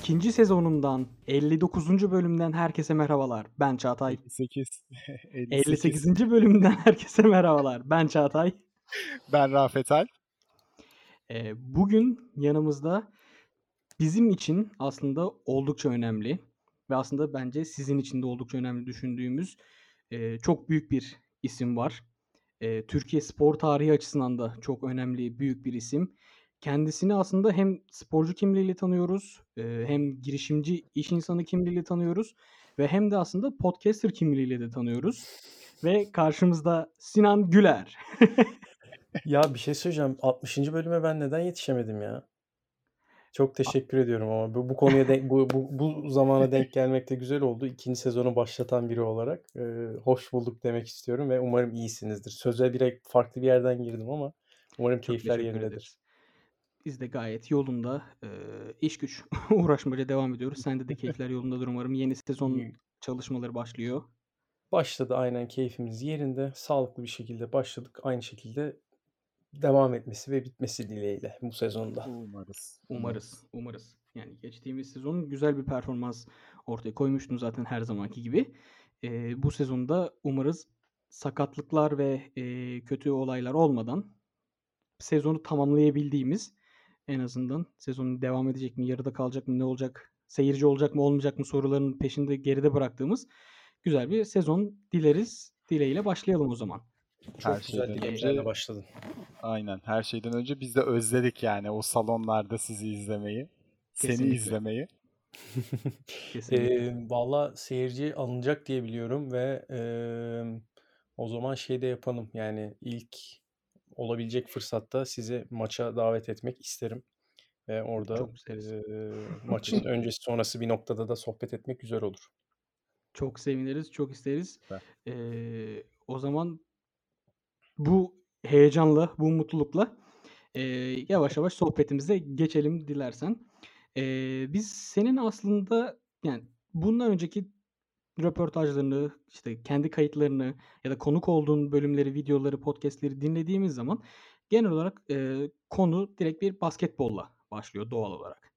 İkinci sezonundan 59. bölümden herkese merhabalar. Ben Çağatay. 58. 58. bölümden herkese merhabalar. Ben Çağatay. Ben Rafet Alp. Ee, bugün yanımızda bizim için aslında oldukça önemli ve aslında bence sizin için de oldukça önemli düşündüğümüz e, çok büyük bir isim var. E, Türkiye spor tarihi açısından da çok önemli, büyük bir isim. Kendisini aslında hem sporcu kimliğiyle tanıyoruz, hem girişimci iş insanı kimliğiyle tanıyoruz ve hem de aslında podcaster kimliğiyle de tanıyoruz. Ve karşımızda Sinan Güler. Ya bir şey söyleyeceğim. 60. bölüme ben neden yetişemedim ya? Çok teşekkür ediyorum ama bu, bu konuya denk, bu, bu, bu zamana denk gelmek de güzel oldu. İkinci sezonu başlatan biri olarak e, hoş bulduk demek istiyorum ve umarım iyisinizdir. Söze direkt farklı bir yerden girdim ama umarım Çok keyifler yerindedir. ederiz. Biz de gayet yolunda e, iş güç uğraşmaca devam ediyoruz. Sende de keyifler yolundadır umarım. Yeni sezon çalışmaları başlıyor. Başladı aynen keyfimiz yerinde. Sağlıklı bir şekilde başladık. Aynı şekilde devam etmesi ve bitmesi dileğiyle bu sezonda. Umarız. Umarız, umarız. Yani geçtiğimiz sezon güzel bir performans ortaya koymuştun zaten her zamanki gibi. Ee, bu sezonda umarız sakatlıklar ve e, kötü olaylar olmadan sezonu tamamlayabildiğimiz en azından sezonun devam edecek mi, yarıda kalacak mı, ne olacak, seyirci olacak mı, olmayacak mı soruların peşinde geride bıraktığımız güzel bir sezon dileriz. Dileğiyle başlayalım o zaman. Çok Her güzel dileklerle başladın. Aynen. Her şeyden önce biz de özledik yani o salonlarda sizi izlemeyi. Seni Kesinlikle. izlemeyi. Kesinlikle. Ee, valla seyirci alınacak diye biliyorum ve eee, o zaman şey de yapalım. Yani ilk olabilecek fırsatta sizi maça davet etmek isterim. Ve orada eee, maçın öncesi sonrası bir noktada da sohbet etmek güzel olur. Çok seviniriz, çok isteriz. Ee, o zaman bu heyecanla, bu mutlulukla ee, yavaş yavaş sohbetimize geçelim dilersen. Ee, biz senin aslında yani bundan önceki röportajlarını, işte kendi kayıtlarını ya da konuk olduğun bölümleri, videoları, podcastleri dinlediğimiz zaman genel olarak ee, konu direkt bir basketbolla başlıyor doğal olarak.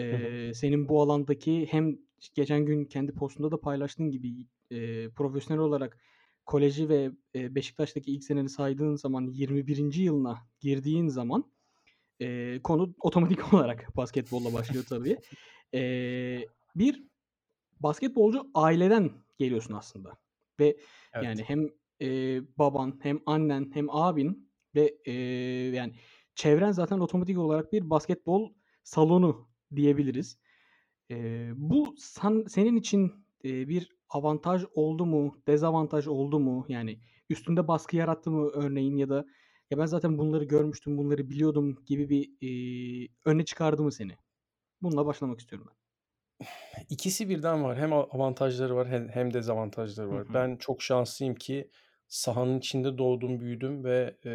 hı. Ee, senin bu alandaki hem geçen gün kendi postunda da paylaştığın gibi e, profesyonel olarak koleji ve e, Beşiktaş'taki ilk seneni saydığın zaman 21. yılına girdiğin zaman e, konu otomatik olarak basketbolla başlıyor tabii. E, bir basketbolcu aileden geliyorsun aslında ve Evet. yani hem e, baban hem annen hem abin ve e, yani çevren zaten otomatik olarak bir basketbol salonu diyebiliriz. E, bu san- senin için e, bir avantaj oldu mu, dezavantaj oldu mu? Yani üstünde baskı yarattı mı örneğin ya da ya ben zaten bunları görmüştüm, bunları biliyordum gibi bir e, öne çıkardı mı seni? Bununla başlamak istiyorum ben. İkisi birden var. Hem avantajları var hem dezavantajları Hı var. hı. Ben çok şanslıyım ki sahanın içinde doğdum, büyüdüm ve eee,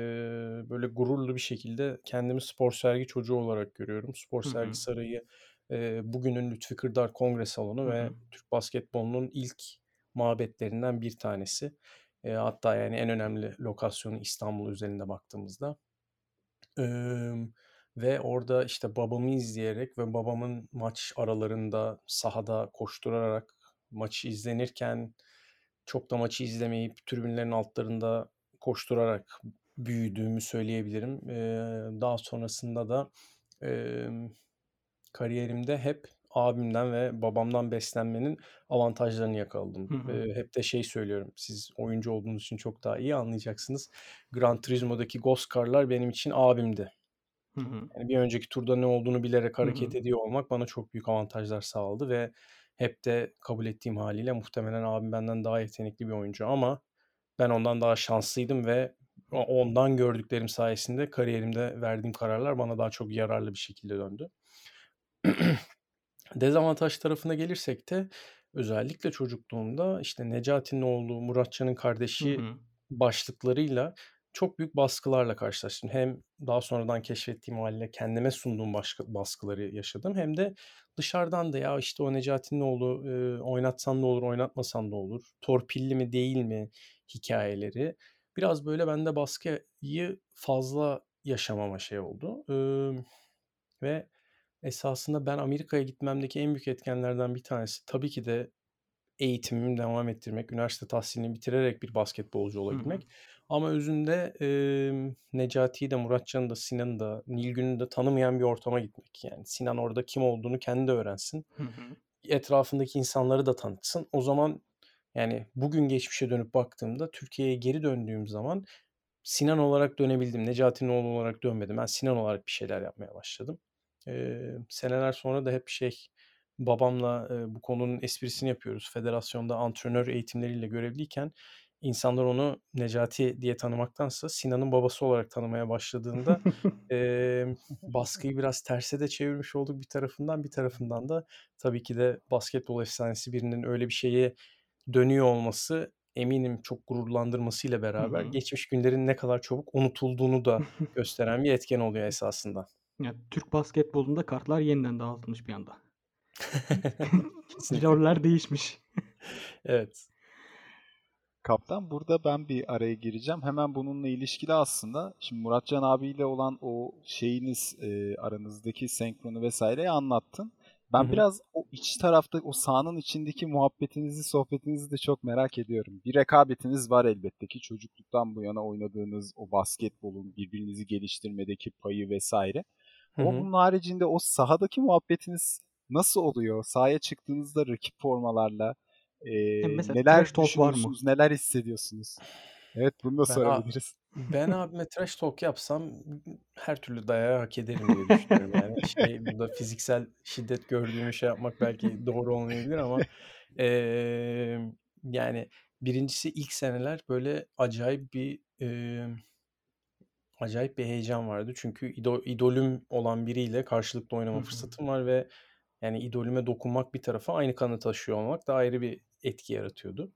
böyle gururlu bir şekilde kendimi spor sergi çocuğu olarak görüyorum. Spor Hı hı. sergi sarayı eee, bugünün Lütfi Kırdar Kongre Hı Salonu ve hı. Türk basketbolunun ilk mabetlerinden bir tanesi. Eee, hatta yani en önemli lokasyonu İstanbul üzerinde baktığımızda. Eee, ve orada işte babamı izleyerek ve babamın maç aralarında sahada koşturarak maçı izlenirken çok da maçı izlemeyip tribünlerin altlarında koşturarak büyüdüğümü söyleyebilirim. Eee, daha sonrasında da eee, kariyerimde hep abimden ve babamdan beslenmenin avantajlarını yakaladım. Hı hı. Hep de şey söylüyorum. Siz oyuncu olduğunuz için çok daha iyi anlayacaksınız. Gran Turismo'daki Ghost Car'lar benim için abimdi. Hı hı. Yani bir önceki turda ne olduğunu bilerek Hı hareket hı. ediyor olmak bana çok büyük avantajlar sağladı ve hep de kabul ettiğim haliyle muhtemelen abim benden daha yetenekli bir oyuncu ama ben ondan daha şanslıydım ve ondan gördüklerim sayesinde kariyerimde verdiğim kararlar bana daha çok yararlı bir şekilde döndü. Dezavantaj tarafına gelirsek de özellikle çocukluğumda işte Necati'nin oğlu Muratcan'ın Hı kardeşi hı. başlıklarıyla çok büyük baskılarla karşılaştım. Hem daha sonradan keşfettiğim haliyle kendime sunduğum başka baskıları yaşadım. Hem de dışarıdan da ya işte o Necati'nin oğlu e, oynatsan ne olur oynatmasan ne olur. Torpilli mi değil mi hikayeleri. Biraz böyle bende baskıyı fazla yaşamama şey oldu. Ee, ve esasında ben Amerika'ya gitmemdeki en büyük etkenlerden bir tanesi tabii ki de eğitimimi devam ettirmek, üniversite tahsilini bitirerek bir basketbolcu Hı hı. Ama özünde emm, Necati'yi de, Muratcan'ı da, Sinan'ı da, Nilgün'ü de tanımayan bir ortama gitmek. Yani Sinan orada kim olduğunu kendi de öğrensin. Hı hı. Etrafındaki insanları da tanıtsın. O zaman yani bugün geçmişe dönüp baktığımda Türkiye'ye geri döndüğüm zaman Sinan olarak dönebildim. Necati'nin oğlu olarak dönmedim. Ben Sinan olarak bir şeyler yapmaya başladım. Eee, seneler sonra da hep şey babamla e, bu konunun esprisini yapıyoruz. Federasyonda antrenör eğitimleriyle görevliyken insanlar onu Necati diye tanımaktansa Sinan'ın babası olarak tanımaya başladığında e, baskıyı biraz terse de çevirmiş olduk bir tarafından bir tarafından da tabii ki de basketbol efsanesi birinin öyle bir şeye dönüyor olması eminim çok gururlandırmasıyla beraber hı. geçmiş günlerin ne kadar çabuk unutulduğunu da gösteren bir etken oluyor esasında. Ya, Türk basketbolunda kartlar yeniden dağıtılmış bir anda. Roller değişmiş. Evet. Kaptan burada ben bir araya gireceğim. Hemen bununla ilişkili aslında şimdi Muratcan abiyle olan o şeyiniz e, aranızdaki senkronu vesaireyi anlattın. Ben Hı hı. biraz o iç tarafta o sahanın içindeki muhabbetinizi, sohbetinizi de çok merak ediyorum. Bir rekabetiniz var elbette ki çocukluktan bu yana oynadığınız o basketbolun birbirinizi geliştirmedeki payı vesaire. Hı Ama hı. bunun haricinde o sahadaki muhabbetiniz nasıl oluyor? Sahaya çıktığınızda rakip formalarla e, mesela neler talk var mı? neler hissediyorsunuz? Evet bunu da Ben sorabiliriz. ben abime trash talk yapsam her türlü dayağı hak ederim diye düşünüyorum. Yani şey burada fiziksel şiddet gördüğümü şey yapmak belki doğru olmayabilir ama emm, yani birincisi ilk seneler böyle acayip bir emm, acayip bir heyecan vardı. Çünkü ido idolüm olan biriyle karşılıklı oynama fırsatım var ve yani idolüme dokunmak bir tarafa, aynı kanı taşıyor olmak da ayrı bir etki yaratıyordu.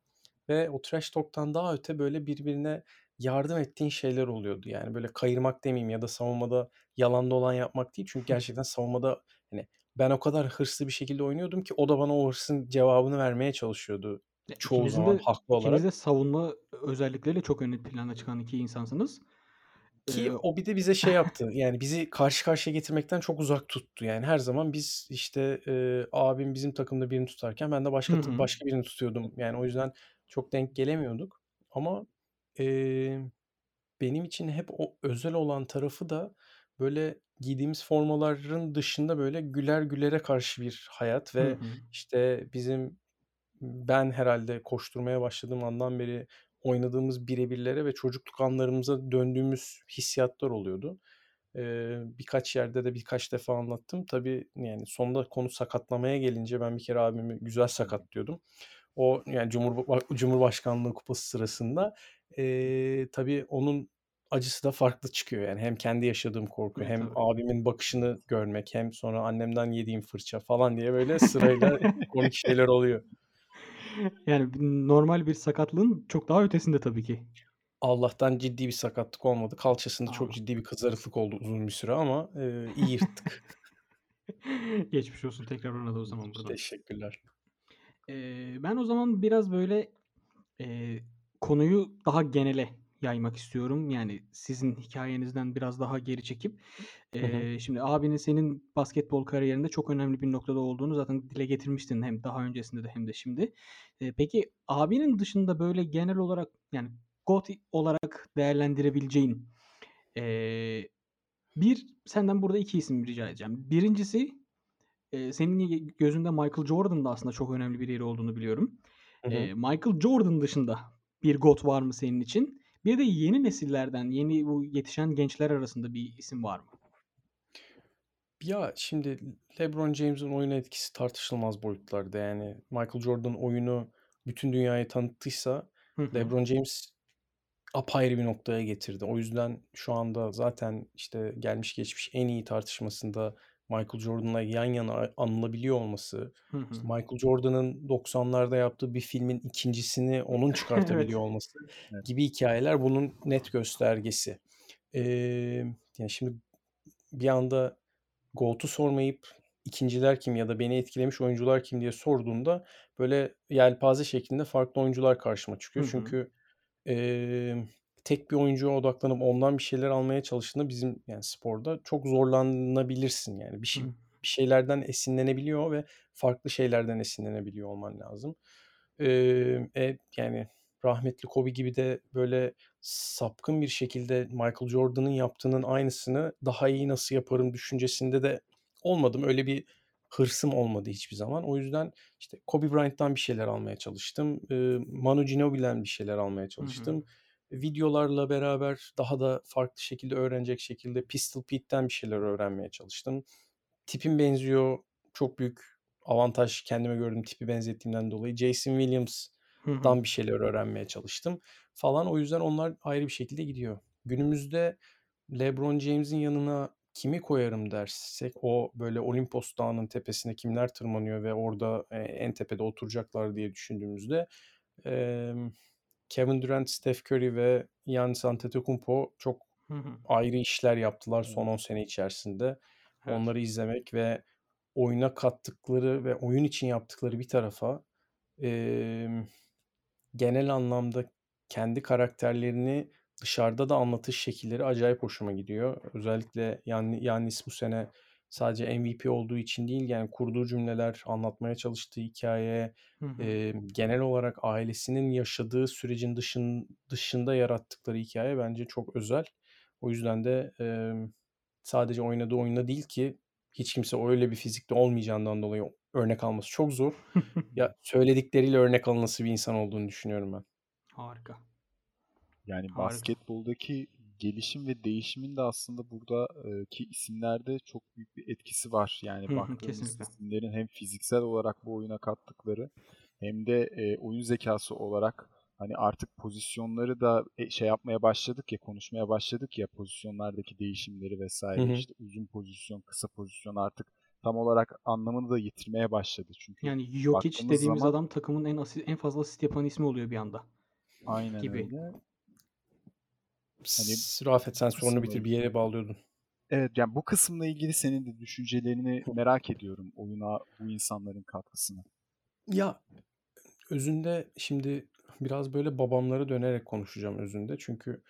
Ve o trash talk'tan daha öte böyle birbirine yardım ettiğin şeyler oluyordu. Yani böyle kayırmak demeyeyim ya da savunmada yalan dolan yapmak değil. Çünkü gerçekten savunmada hani ben o kadar hırslı bir şekilde oynuyordum ki o da bana o hırsın cevabını vermeye çalışıyordu çoğu ikinizin zaman de haklı ikiniz de olarak. savunma özellikleriyle çok ön plana çıkan 2 insansınız. Ki Eee o bir de bize şey yaptı, yani bizi karşı karşıya getirmekten çok uzak tuttu. Yani her zaman biz işte, eee, abim bizim takımda birini tutarken ben de başka t hı. başka birini tutuyordum. Yani o yüzden çok denk gelemiyorduk ama, eee, benim için hep o özel olan tarafı da böyle giydiğimiz formaların dışında böyle güler gülere karşı bir hayat ve hı. işte bizim ben herhâlde koşturmaya başladığım andan beri oynadığımız bire birlere ve çocukluk anlarımıza döndüğümüz hissiyatlar oluyordu. Eee, birkaç yerde de birkaç defa anlattım. Tabii, yani sonunda konu sakatlamaya gelince ben bir kere abimi güzel sakatlıyordum. O yani cumhurba Cumhurbaşkanlığı Kupası sırasında, eee, tabii onun acısı da farklı çıkıyor. Yani hem kendi yaşadığım korku E, hem tabii. abimin bakışını görmek hem sonra annemden yediğim fırça falan diye böyle sırayla komik şeyler oluyor. Yani normal bir sakatlığın çok daha ötesinde tabii ki. Allah'tan ciddi bir sakatlık olmadı. Kalçasında çok A! ciddi bir kızarıklık oldu uzun bir süre ama, eee, iyi yırttık. Geçmiş olsun tekrar ona da o zaman buradan. Teşekkürler. Eee, ben o zaman biraz böyle, eee, konuyu daha genele yaymak istiyorum. Yani sizin hikâyenizden biraz daha geri çekip, Hı hı. eee, şimdi abinin senin basketbol kariyerinde çok önemli bir noktada olduğunu zaten dile getirmiştin hem daha öncesinde de hem de şimdi. Eee, peki abinin dışında böyle genel olarak yani GOAT olarak değerlendirebileceğin, eee, bir senden burada 2 isim rica edeceğim. Birincisi, eee, senin gözünde Michael Jordan'ın da aslında çok önemli bir yeri olduğunu biliyorum. Hı hı. Eee, Michael Jordan dışında bir GOAT var mı senin için? Bir de yeni nesillerden, yeni bu yetişen gençler arasında bir isim var mı? Ya, şimdi LeBron James'in oyuna etkisi tartışılmaz boyutlarda. Yani Michael Jordan oyunu bütün dünyaya tanıttıysa. LeBron James apayrı bir noktaya getirdi. O yüzden şu anda zaten işte gelmiş geçmiş en iyi tartışmasında Michael Jordan'la yan yana anılabiliyor olması, Hı hı. işte Michael Jordan'ın 90'larda yaptığı bir filmin 2'ncisini onun çıkartabiliyor Evet. olması gibi hikâyeler bunun net göstergesi. Emm, yani şimdi bir anda GOAT'u sormayıp ikinciler kim ya da beni etkilemiş oyuncular kim diye sorduğunda böyle yelpaze şeklinde farklı oyuncular karşıma Hı çıkıyor. hı. Çünkü, emm, tek bir oyuncuya odaklanıp ondan bir şeyler almaya çalıştığında bizim yani sporda çok zorlanabilirsin yani. Bir Hı şey hı. bir şeylerden esinlenebiliyor ve farklı şeylerden esinlenebiliyor olman lazım. Eee, e, yani rahmetli Kobe gibi de böyle sapkın bir şekilde Michael Jordan'ın yaptığının aynısını daha iyi nasıl yaparım düşüncesinde de olmadım. Öyle bir hırsım olmadı hiçbir zaman. O yüzden işte Kobe Bryant'tan bir şeyler almaya çalıştım. Manu Ginobili'den bir şeyler almaya Hı hı. çalıştım. Videolarla beraber daha da farklı şekilde öğrenecek şekilde Pistol Pete'ten bir şeyler öğrenmeye çalıştım. Tipim benziyor. Çok büyük avantaj kendime gördüm tipi benzettiğimden dolayı. Jason Williams'dan Hı hı. bir şeyler öğrenmeye çalıştım falan. O yüzden onlar ayrı bir şekilde gidiyor. Günümüzde LeBron James'in yanına kimi koyarım dersek o böyle Olimpos Dağı'nın tepesine kimler tırmanıyor ve orada e, en tepede oturacaklar diye düşündüğümüzde e, Kevin Durant, Steph Curry ve Giannis Antetokounmpo çok Hı hı. ayrı işler yaptılar son 10 sene içerisinde. Evet. Onları izlemek ve oyuna kattıkları ve oyun için yaptıkları bir tarafa e, genel anlamda kendi karakterlerini dışarıda da anlatış şekilleri acayip hoşuma gidiyor. Özellikle yani Yannis bu sene sadece MVP olduğu için değil yani kurduğu cümleler, anlatmaya çalıştığı hikaye, Hı hı. e, genel olarak ailesinin yaşadığı sürecin dışın, dışında yarattıkları hikaye bence çok özel. O yüzden de e, sadece oynadığı oyunda değil ki hiç kimse öyle bir fizikte olmayacağından dolayı örnek alması çok zor. Ya söyledikleriyle örnek alınması bir insan olduğunu düşünüyorum ben. Harika. Yani Harika. basketboldaki gelişim ve değişimin de aslında buradaki isimlerde çok büyük bir etkisi var. Yani Hı hı, baktığımız isimlerin hem fiziksel olarak bu oyuna kattıkları hem de e, oyun zekası olarak hani artık pozisyonları da e, şey yapmaya başladık ya konuşmaya başladık ya pozisyonlardaki değişimleri Hı vesaire hı. işte uzun pozisyon, kısa pozisyon artık tam olarak anlamını da yitirmeye başladı. Çünkü Yani Jokic dediğimiz zaman adam takımın en asist, en fazla asist yapan ismi oluyor bir anda aynen gibi. öyle. Hani Rafet sen sorunu bitir bir yere bağlıyordun. Evet yani bu kısımla ilgili senin de düşüncelerini merak ediyorum oyuna bu insanların katkısını. Ya özünde şimdi biraz böyle babamlara dönerek konuşacağım özünde. Çünkü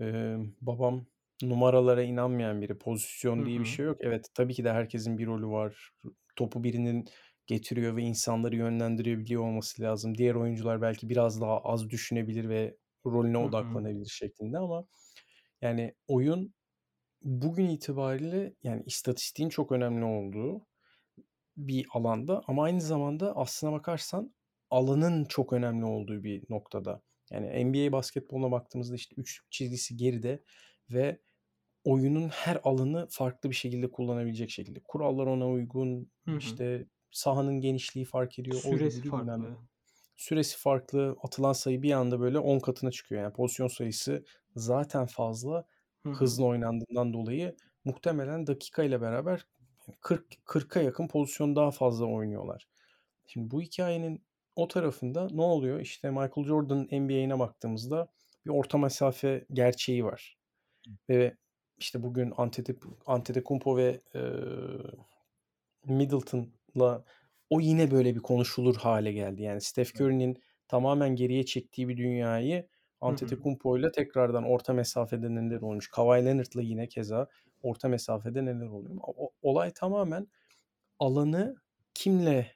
e, babam numaralara inanmayan biri. Hı Pozisyon diye bir hı. şey yok. Evet tabii ki de herkesin bir rolü var. Topu birinin getiriyor ve insanları yönlendiriyor biliyor olması lazım. Diğer oyuncular belki biraz daha az düşünebilir ve rolüne Hı hı. odaklanabilir şeklinde ama yani oyun bugün itibariyle yani istatistiğin çok önemli olduğu bir alanda ama aynı zamanda aslına bakarsan alanın çok önemli olduğu bir noktada. Yani NBA basketboluna baktığımızda işte üç çizgisi geride ve oyunun her alanı farklı bir şekilde kullanabilecek şekilde. Kurallar ona uygun, Hı hı. işte sahanın genişliği fark ediyor, Süresi farklı. Süresi farklı, atılan sayı bir anda böyle 10 katına çıkıyor. Yani pozisyon sayısı zaten fazla Hı hı. hızlı oynandığından dolayı muhtemelen dakika ile beraber 40 40'a yakın pozisyon daha fazla oynuyorlar. Şimdi bu hikayenin o tarafında ne oluyor? İşte Michael Jordan'ın NBA'ine baktığımızda bir orta mesafe gerçeği var. Ve işte bugün Antetokounmpo Antetokounmpo ve e, Middleton'la o yine böyle bir konuşulur hale geldi. Yani Steph. Curry'nin tamamen geriye çektiği bir dünyayı hı. Antetokounmpo'yla tekrardan orta mesafede neler olmuş. Kawhi Leonard'la yine keza orta mesafede neler oluyor. O- olay tamamen alanı kimle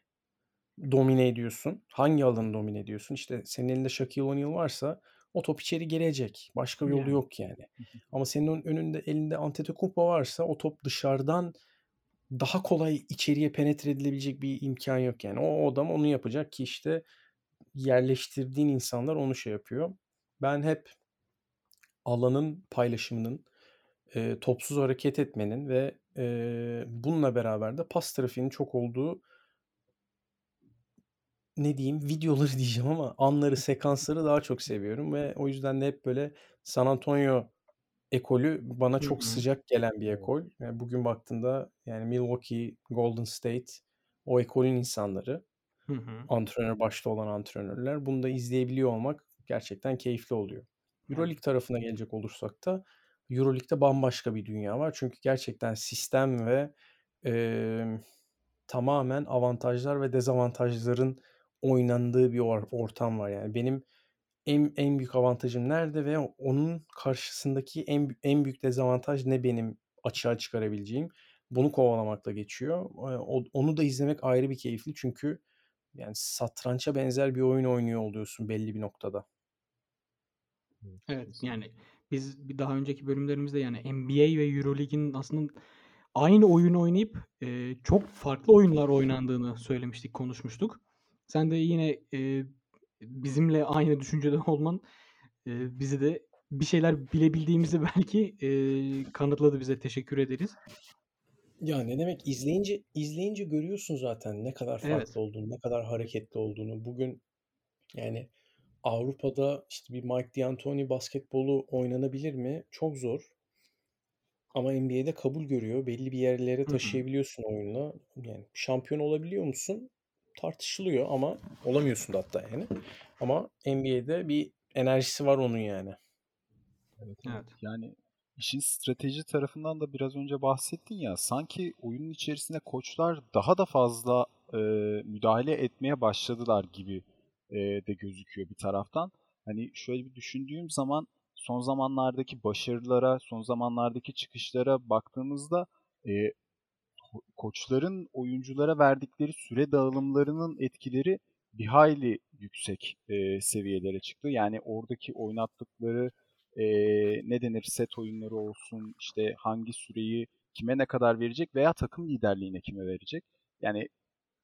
domine ediyorsun? Hangi alanı domine ediyorsun? İşte senin elinde Shaquille O'Neal varsa o top içeri girecek. Başka bir yolu Yani. yok yani. Ama senin ön- önünde elinde Antetokounmpo varsa o top dışarıdan daha kolay içeriye penetre edilebilecek bir imkan yok yani. O adam onu yapacak ki işte yerleştirdiğin insanlar onu şey yapıyor. Ben hep alanın paylaşımının, e, topsuz hareket etmenin ve e, bununla beraber de pas trafiğinin çok olduğu ne diyeyim videoları diyeceğim ama anları, sekansları daha çok seviyorum ve o yüzden de hep böyle San Antonio ekolü bana çok sıcak gelen bir ekol. Yani bugün baktığında yani Milwaukee, Golden State o ekolün insanları, antrenör başta olan antrenörler. Bunu da izleyebiliyor olmak gerçekten keyifli oluyor. Euroleague tarafına gelecek olursak da Euroleague'de bambaşka bir dünya var. Çünkü gerçekten sistem ve eee, tamamen avantajlar ve dezavantajların oynandığı bir or- ortam var. Yani benim en, en büyük avantajım nerede ve onun karşısındaki en en büyük dezavantaj ne benim açığa çıkarabileceğim? bunu kovalamakla geçiyor. O onu da izlemek ayrı bir keyifli çünkü yani satrança benzer bir oyun oynuyor oluyorsun belli bir noktada. Evet, yani biz bir daha önceki bölümlerimizde yani NBA ve Euroleague'in aslında aynı oyunu oynayıp eee, çok farklı oyunlar oynandığını söylemiştik, konuşmuştuk. Sen de yine eee, bizimle aynı düşüncede olman eee, bizi de bir şeyler bilebildiğimizi belki eee, kanıtladı bize. Teşekkür ederiz. Ya ne demek izleyince izleyince görüyorsun zaten ne kadar Evet. farklı olduğunu, ne kadar hareketli olduğunu. Bugün yani Avrupa'da işte bir Mike D'Antoni basketbolu oynanabilir mi? Çok zor. Ama NBA'de kabul görüyor. Belli bir yerlere taşıyabiliyorsun oyunla. Yani şampiyon olabiliyor musun? Tartışılıyor ama olamıyorsun da hatta yani. Ama NBA'de bir enerjisi var onun yani. Evet, Evet. Yani işin strateji tarafından da biraz önce bahsettin ya sanki oyunun içerisinde koçlar daha da fazla e, müdahale etmeye başladılar gibi e, de gözüküyor bir taraftan. Hani şöyle bir düşündüğüm zaman son zamanlardaki başarılara, son zamanlardaki çıkışlara baktığımızda e, koçların oyunculara verdikleri süre dağılımlarının etkileri bir hayli yüksek e, seviyelere çıktı. Yani oradaki oynattıkları e, ne denir set oyunları olsun, işte hangi süreyi kime ne kadar verecek veya takım liderliğine kime verecek. Yani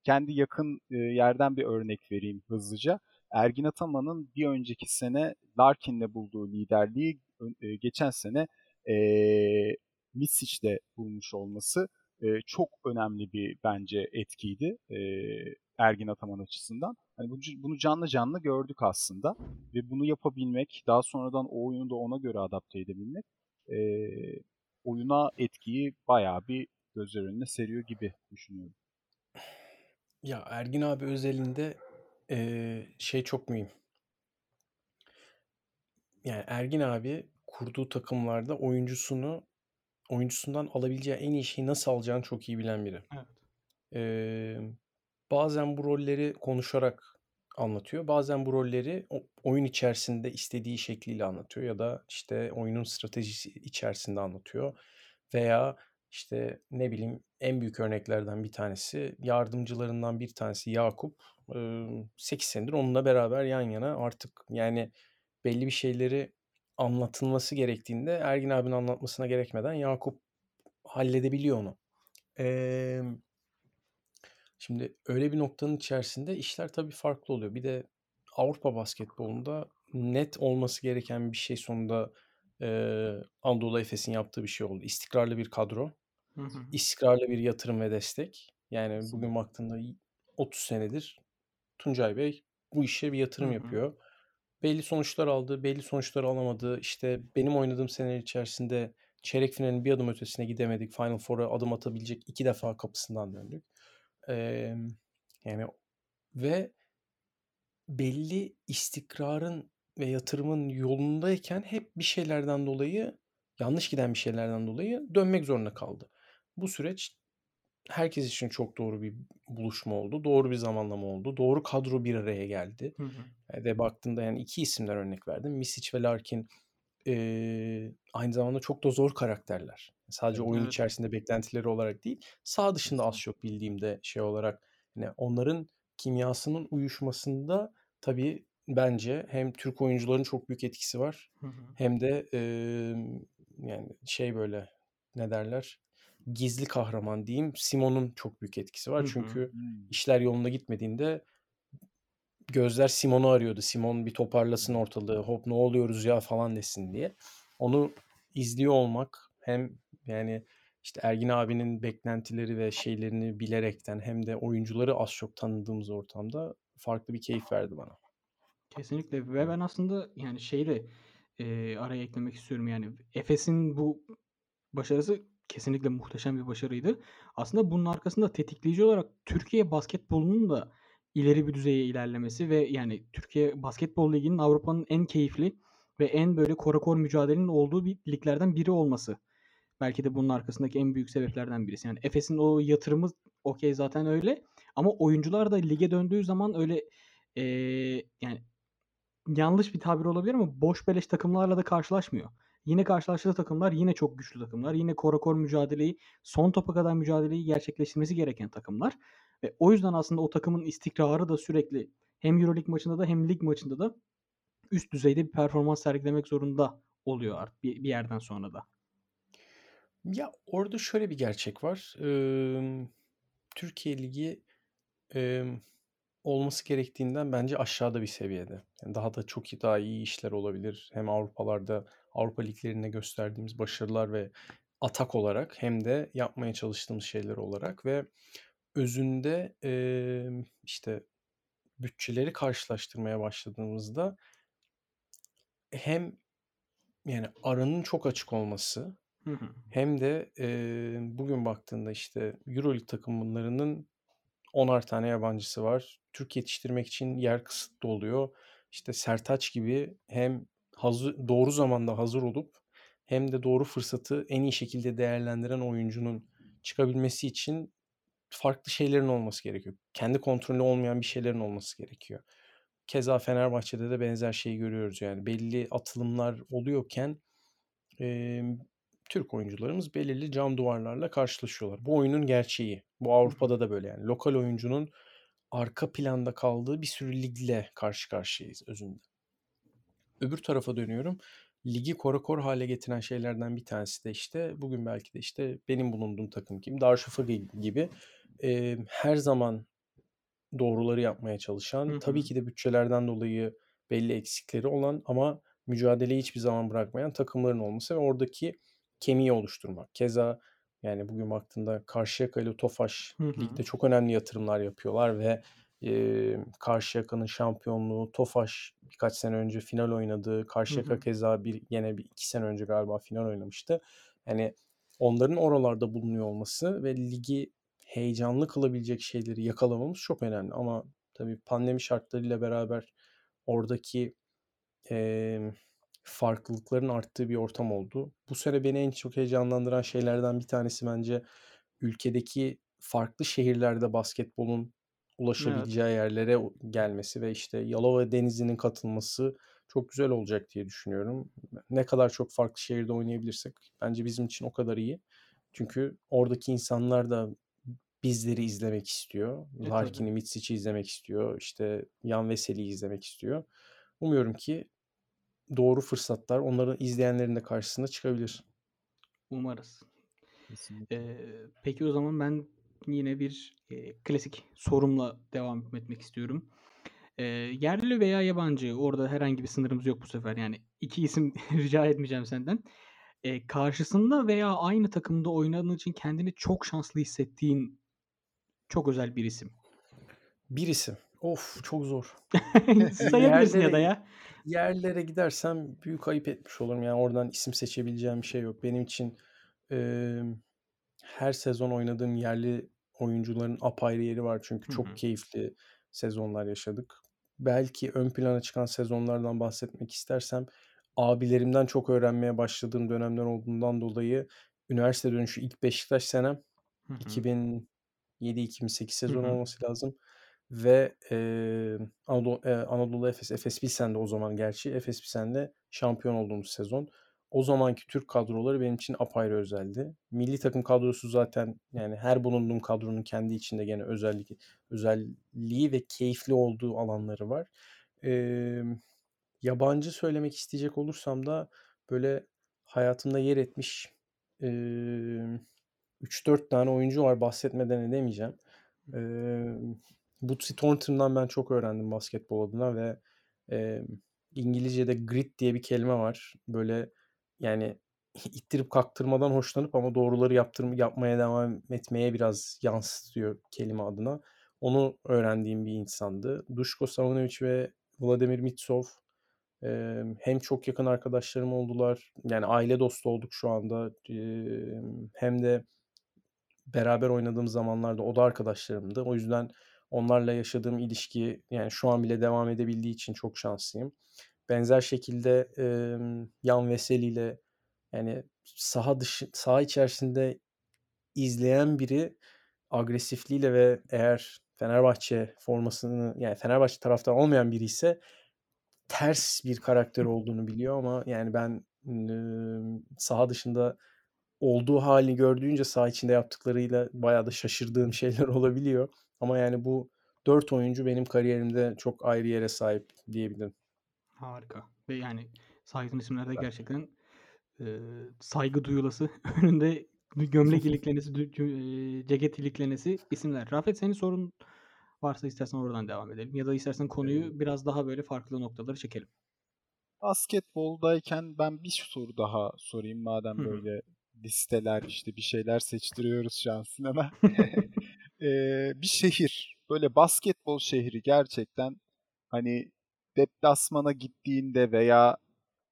kendi yakın e, yerden bir örnek vereyim hızlıca. Ergin Ataman'ın bir önceki sene Larkin'le bulduğu liderliği e, geçen sene e, Misic'de bulmuş olması e, çok önemli bir bence etkiydi e, Ergin Ataman açısından. Hani bu, bunu canlı canlı gördük aslında ve bunu yapabilmek, daha sonradan o oyunu da ona göre adapte edebilmek e, oyuna etkiyi bayağı bir gözler önüne seriyor gibi düşünüyorum. Ya Ergin abi özelinde eee, şey çok mühim. Yani Ergin abi kurduğu takımlarda oyuncusunu oyuncusundan alabileceği en iyi şeyi nasıl alacağını çok iyi bilen biri. Evet. Eee, bazen bu rolleri konuşarak anlatıyor. Bazen bu rolleri oyun içerisinde istediği şekliyle anlatıyor ya da işte oyunun stratejisi içerisinde anlatıyor. Veya işte ne bileyim en büyük örneklerden bir tanesi yardımcılarından bir tanesi Yakup. Eee 8 senedir onunla beraber yan yana artık yani belli bir şeyleri anlatılması gerektiğinde Ergin abinin anlatmasına gerekmeden Yakup halledebiliyor onu. Eee, şimdi öyle bir noktanın içerisinde işler tabii farklı oluyor. Bir de Avrupa basketbolunda net olması gereken bir şey sonunda eee Anadolu Efes'in yaptığı bir şey oldu. İstikrarlı bir kadro, Hı hı. istikrarlı bir yatırım ve destek. Yani bugün baktığında 30 senedir Tuncay Bey bu işe bir yatırım Hı hı. yapıyor. Belli sonuçlar aldı, belli sonuçlar alamadı. İşte benim oynadığım seneler içerisinde çeyrek finalin bir adım ötesine gidemedik. Final Four'a adım atabilecek iki defa kapısından döndük. Eee, yani ve belli istikrarın ve yatırımın yolundayken hep bir şeylerden dolayı yanlış giden bir şeylerden dolayı dönmek zorunda kaldı. Bu süreç herkes için çok doğru bir buluşma oldu. Doğru bir zamanlama oldu. Doğru kadro bir araya geldi. Hı hı. E, Ve baktığında yani iki isimler örnek verdim. Misic ve Larkin eee, aynı zamanda çok da zor karakterler. Sadece Evet. oyun Evet. içerisinde beklentileri olarak değil, sağ dışında az çok bildiğimde şey olarak hani onların kimyasının uyuşmasında tabii bence hem Türk oyuncuların çok büyük etkisi var Hı hı. hem de eee, yani şey böyle ne derler gizli kahraman diyeyim Simon'un çok büyük etkisi var. hı. Çünkü Hmm. işler yolunda gitmediğinde gözler Simon'u arıyordu. Simon bir toparlasın Evet. ortalığı. Hop ne oluyoruz ya falan desin diye. Onu izliyor olmak hem yani işte Ergin abinin beklentileri ve şeylerini bilerekten hem de oyuncuları az çok tanıdığımız ortamda farklı bir keyif verdi bana. Kesinlikle ve ben aslında yani şeyi de eee, araya eklemek istiyorum yani Efes'in bu başarısı kesinlikle muhteşem bir başarıydı. Aslında bunun arkasında tetikleyici olarak Türkiye basketbolunun da ileri bir düzeye ilerlemesi ve yani Türkiye Basketbol Ligi'nin Avrupa'nın en keyifli ve en böyle korakor mücadelenin olduğu bir liglerden biri olması. Belki de bunun arkasındaki en büyük sebeplerden birisi. Yani Efes'in o yatırımı okey zaten öyle ama oyuncular da lige döndüğü zaman öyle eee, yani yanlış bir tabir olabilir ama boş beleş takımlarla da karşılaşmıyor. Yine karşılaştığı takımlar yine çok güçlü takımlar. Yine korakor mücadeleyi, son topa kadar mücadeleyi gerçekleştirmesi gereken takımlar. Ve o yüzden aslında o takımın istikrarı da sürekli hem Euroleague maçında da hem lig maçında da üst düzeyde bir performans sergilemek zorunda oluyor artık bir, bir yerden sonra da. Ya orada şöyle bir gerçek var. Eee, Türkiye Ligi eee, olması gerektiğinden bence aşağıda bir seviyede. Yani daha da çok daha iyi işler olabilir. Hem Avrupalarda, Avrupa liglerinde gösterdiğimiz başarılar ve atak olarak hem de yapmaya çalıştığımız şeyler olarak ve özünde eee, işte bütçeleri karşılaştırmaya başladığımızda hem yani aranın çok açık olması Hı hı. hem de eee, bugün baktığında işte Euroleague takımlarının 10'ar tane yabancısı var. Türk yetiştirmek için yer kısıtlı oluyor. İşte Sertaç gibi hem hazır, doğru zamanda hazır olup hem de doğru fırsatı en iyi şekilde değerlendiren oyuncunun çıkabilmesi için farklı şeylerin olması gerekiyor. Kendi kontrolü olmayan bir şeylerin olması gerekiyor. Keza Fenerbahçe'de de benzer şeyi görüyoruz. Yani belli atılımlar oluyorken e, Türk oyuncularımız belirli cam duvarlarla karşılaşıyorlar. Bu oyunun gerçeği. Bu Avrupa'da da böyle yani. Lokal oyuncunun arka planda kaldığı bir sürü ligle karşı karşıyayız özünde. Öbür tarafa dönüyorum. Ligi korakor hale getiren şeylerden bir tanesi de işte bugün belki de işte benim bulunduğum takım gibi Darüşşafaka gibi e, her zaman doğruları yapmaya çalışan, Hı hı. tabii ki de bütçelerden dolayı belli eksikleri olan ama mücadeleyi hiçbir zaman bırakmayan takımların olması ve oradaki kemiği oluşturmak. Keza yani bugün baktığında Karşıyaka ile Tofaş Hı hı. ligde çok önemli yatırımlar yapıyorlar ve e, Karşıyaka'nın şampiyonluğu, Tofaş birkaç sene önce final oynadı. Karşıyaka Hı hı. keza bir yine bir iki sene önce galiba final oynamıştı. Yani onların oralarda bulunuyor olması ve ligi heyecanlı kılabilecek şeyleri yakalamamız çok önemli. Ama tabii pandemi şartlarıyla beraber oradaki e, farklılıkların arttığı bir ortam oldu. Bu sene beni en çok heyecanlandıran şeylerden bir tanesi bence ülkedeki farklı şehirlerde basketbolun ulaşabileceği Evet. yerlere gelmesi ve işte Yalova Denizli'nin katılması çok güzel olacak diye düşünüyorum. Ne kadar çok farklı şehirde oynayabilirsek bence bizim için o kadar iyi. Çünkü oradaki insanlar da bizleri izlemek istiyor. E. Larkin'i, Mitsic'i izlemek istiyor. İşte Yan Veseli'yi izlemek istiyor. Umuyorum ki doğru fırsatlar onların izleyenlerin de karşısına çıkabilir. Umarız. Kesinlikle. Ee, peki o zaman ben yine bir e, klasik sorumla devam etmek istiyorum. Ee, yerli veya yabancı orada herhangi bir sınırımız yok bu sefer. Yani iki isim rica etmeyeceğim senden. Ee, karşısında veya aynı takımda oynadığın için kendini çok şanslı hissettiğin çok özel bir isim. Bir isim. Of çok zor. Sayabilirsin ya da ya. yerlere gidersem büyük ayıp etmiş olurum. Yani oradan isim seçebileceğim bir şey yok. Benim için eee, her sezon oynadığım yerli oyuncuların apayrı yeri var. Çünkü çok hı. keyifli sezonlar yaşadık. Belki ön plana çıkan sezonlardan bahsetmek istersem abilerimden çok öğrenmeye başladığım dönemler olduğundan dolayı üniversite dönüşü ilk Beşiktaş senem Hı hı. 2007-2008 Hı sezonu hı. olması lazım. Ve eee Anadolu, eee, Anadolu Efes, Efes Pilsen'de o zaman gerçi Efes Pilsen'de şampiyon olduğumuz sezon. O zamanki Türk kadroları benim için apayrı özeldi. Milli takım kadrosu zaten yani her bulunduğum kadronun kendi içinde gene özellik, özelliği ve keyifli olduğu alanları var. Eee, yabancı söylemek isteyecek olursam da böyle hayatımda yer etmiş eee 3-4 tane oyuncu var bahsetmeden edemeyeceğim. Eee Bootsy Thornton'dan ben çok öğrendim basketbol adına ve eee, İngilizce'de grit diye bir kelime var. Böyle yani ittirip kaktırmadan hoşlanıp ama doğruları yaptırm yapmaya devam etmeye biraz yansıtıyor kelime adına. Onu öğrendiğim bir insandı. Duško Savanović ve Vladimir Mitsov eee, hem çok yakın arkadaşlarım oldular. Yani aile dostu olduk şu anda. Eee, hem de beraber oynadığım zamanlarda o da arkadaşlarımdı. O yüzden onlarla yaşadığım ilişki yani şu an bile devam edebildiği için çok şanslıyım. Benzer şekilde eee Yan Veseli ile yani saha dışı saha içerisinde izleyen biri agresifliğiyle ve eğer Fenerbahçe formasını yani Fenerbahçe taraftarı olmayan biri ise ters bir karakter olduğunu biliyor ama yani ben Imm, saha dışında olduğu hâlini gördüğünce saha içinde yaptıklarıyla bayağı da şaşırdığım şeyler olabiliyor. Ama yani bu 4 oyuncu benim kariyerimde çok ayrı yere sahip diyebilirim. Harika ve yani saydığın isimler de Güzel. gerçekten, eee, saygı duyulası, önünde gömlek iliklenesi, ceket iliklenesi isimler. Rafet senin sorun varsa istersen oradan devam edelim ya da istersen konuyu biraz daha böyle farklı noktalara çekelim. Basketboldayken ben bir soru daha sorayım madem Hı böyle listeler, işte, bir şeyler seçtiriyoruz şu an Sinan'a. Eee, bir şehir, böyle basketbol şehri gerçekten, hani, deplasmana gittiğinde veya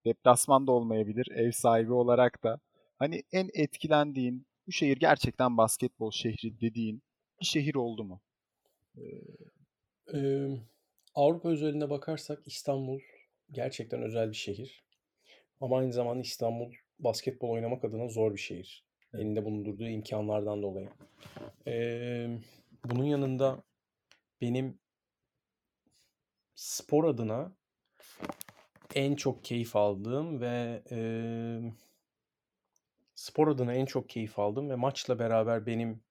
deplasman da olmayabilir, ev sahibi olarak da, hani, en etkilendiğin, bu şehir gerçekten basketbol şehri dediğin bir şehir oldu mu? Emm, Avrupa özeline bakarsak İstanbul gerçekten özel bir şehir. Ama aynı zamanda İstanbul basketbol oynamak adına zor bir şehir. Elinde bulundurduğu imkânlardan dolayı. Emm, bunun yanında benim spor adına en çok keyif aldığım ve, emm spor adına en çok keyif aldığım ve maçla beraber benim,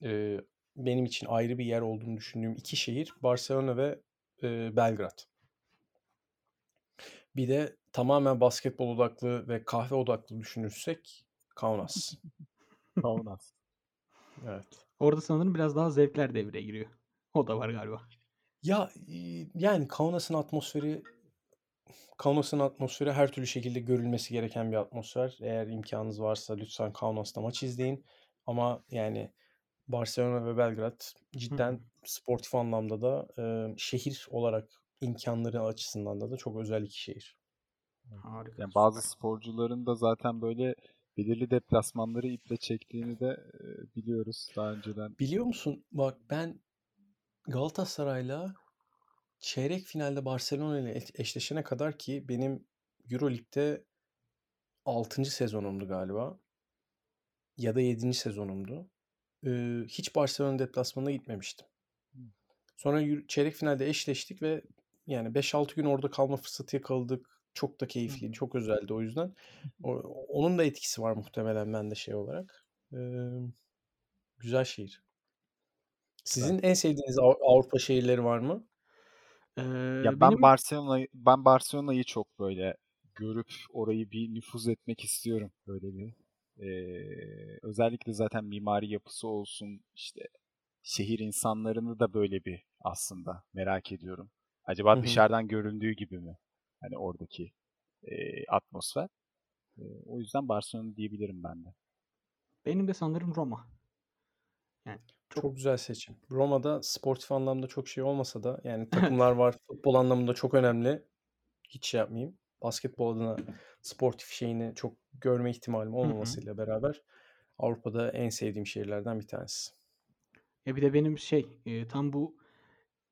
eee, benim için ayrı bir yer olduğunu düşündüğüm 2 şehir Barcelona ve, eee, Belgrad. Bir de tamamen basketbol odaklı ve kahve odaklı düşünürsek Kaunas. Kaunas. Evet. Orada sanırım biraz daha zevkler devreye giriyor. O da var galiba. Ya, yani Kaunas'ın atmosferi Kaunas'ın atmosferi her türlü şekilde görülmesi gereken bir atmosfer. Eğer imkânınız varsa lütfen Kaunas'ta maç izleyin. Ama yani Barcelona ve Belgrad cidden sportif anlamda da, eee, şehir olarak imkânları açısından da da çok özel 2 şehir. Harika, Yani bazı sporcuların da zaten böyle belirli deplasmanları iple çektiğini de, biliyoruz daha önceden. Biliyor musun? Bak ben Galatasaray'la çeyrek finalde Barcelona ile eş eşleşene kadar ki benim Euroleague'de 6. sezonumdu galiba ya da 7. sezonumdu. Eee, hiç Barcelona deplasmanına gitmemiştim. Sonra çeyrek finalde eşleştik ve yani 5-6 gün orada kalma fırsatı yakaladık. Çok da keyifliydi, çok özeldi o yüzden. O onun da etkisi var muhtemelen bende şey olarak. Emm, güzel şehir. Sizin en sevdiğiniz Av Avrupa şehirleri var mı? Eee, Ya, ben benim Barcelona'yı ben Barcelona'yı çok böyle görüp orayı bir nüfuz etmek istiyorum böyle bir. Eee, özellikle zaten mimari yapısı olsun, işte, şehir insanlarını da böyle bir aslında merak ediyorum. Acaba hı. dışarıdan göründüğü gibi mi? Hani oradaki, eee, atmosfer? Eee, o yüzden Barcelona diyebilirim ben de. Benim de sanırım Roma. Yani çok Çok güzel seçim. Roma'da sportif anlamda çok şey olmasa da yani takımlar var. Futbol anlamında çok önemli. Hiç şey yapmayayım. Basketbol adına sportif şeyini çok görme ihtimalim olmamasıyla beraber Avrupa'da en sevdiğim şehirlerden bir tanesi. Ya, bir de benim şey, eee, tam bu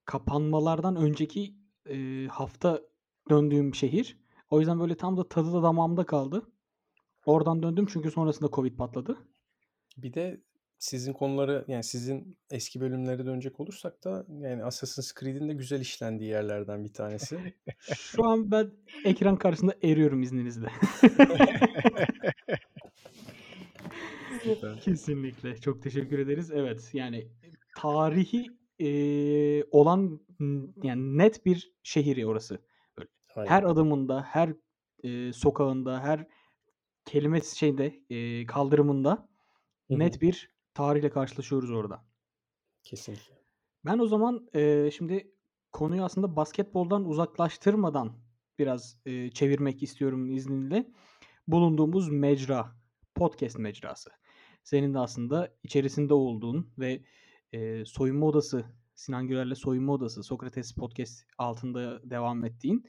kapanmalardan önceki, eee, hafta döndüğüm şehir. O yüzden böyle tam da tadı da damağımda kaldı. Oradan döndüm çünkü sonrasında Covid patladı. Bir de sizin konuları yani sizin eski bölümlere dönecek olursak da yani Assassin's Creed'in de güzel işlendiği yerlerden bir tanesi. Şu an ben ekran karşısında eriyorum izninizle. Kesinlikle. Çok teşekkür ederiz. Evet, yani tarihi, eee, olan yani net bir şehir orası. Böyle her adımında, her, eee, sokağında, her kelime şeyinde, eee, kaldırımında Hı hı. net bir tarihle karşılaşıyoruz orada. Kesinlikle. Ben o zaman, eee, şimdi konuyu aslında basketboldan uzaklaştırmadan biraz, eee, çevirmek istiyorum izninle. Bulunduğumuz mecra, podcast mecrası. Senin de aslında içerisinde olduğun ve, eee, Soyunma Odası, Sinan Gürel'le Soyunma Odası, Sokrates Podcast altında devam ettiğin,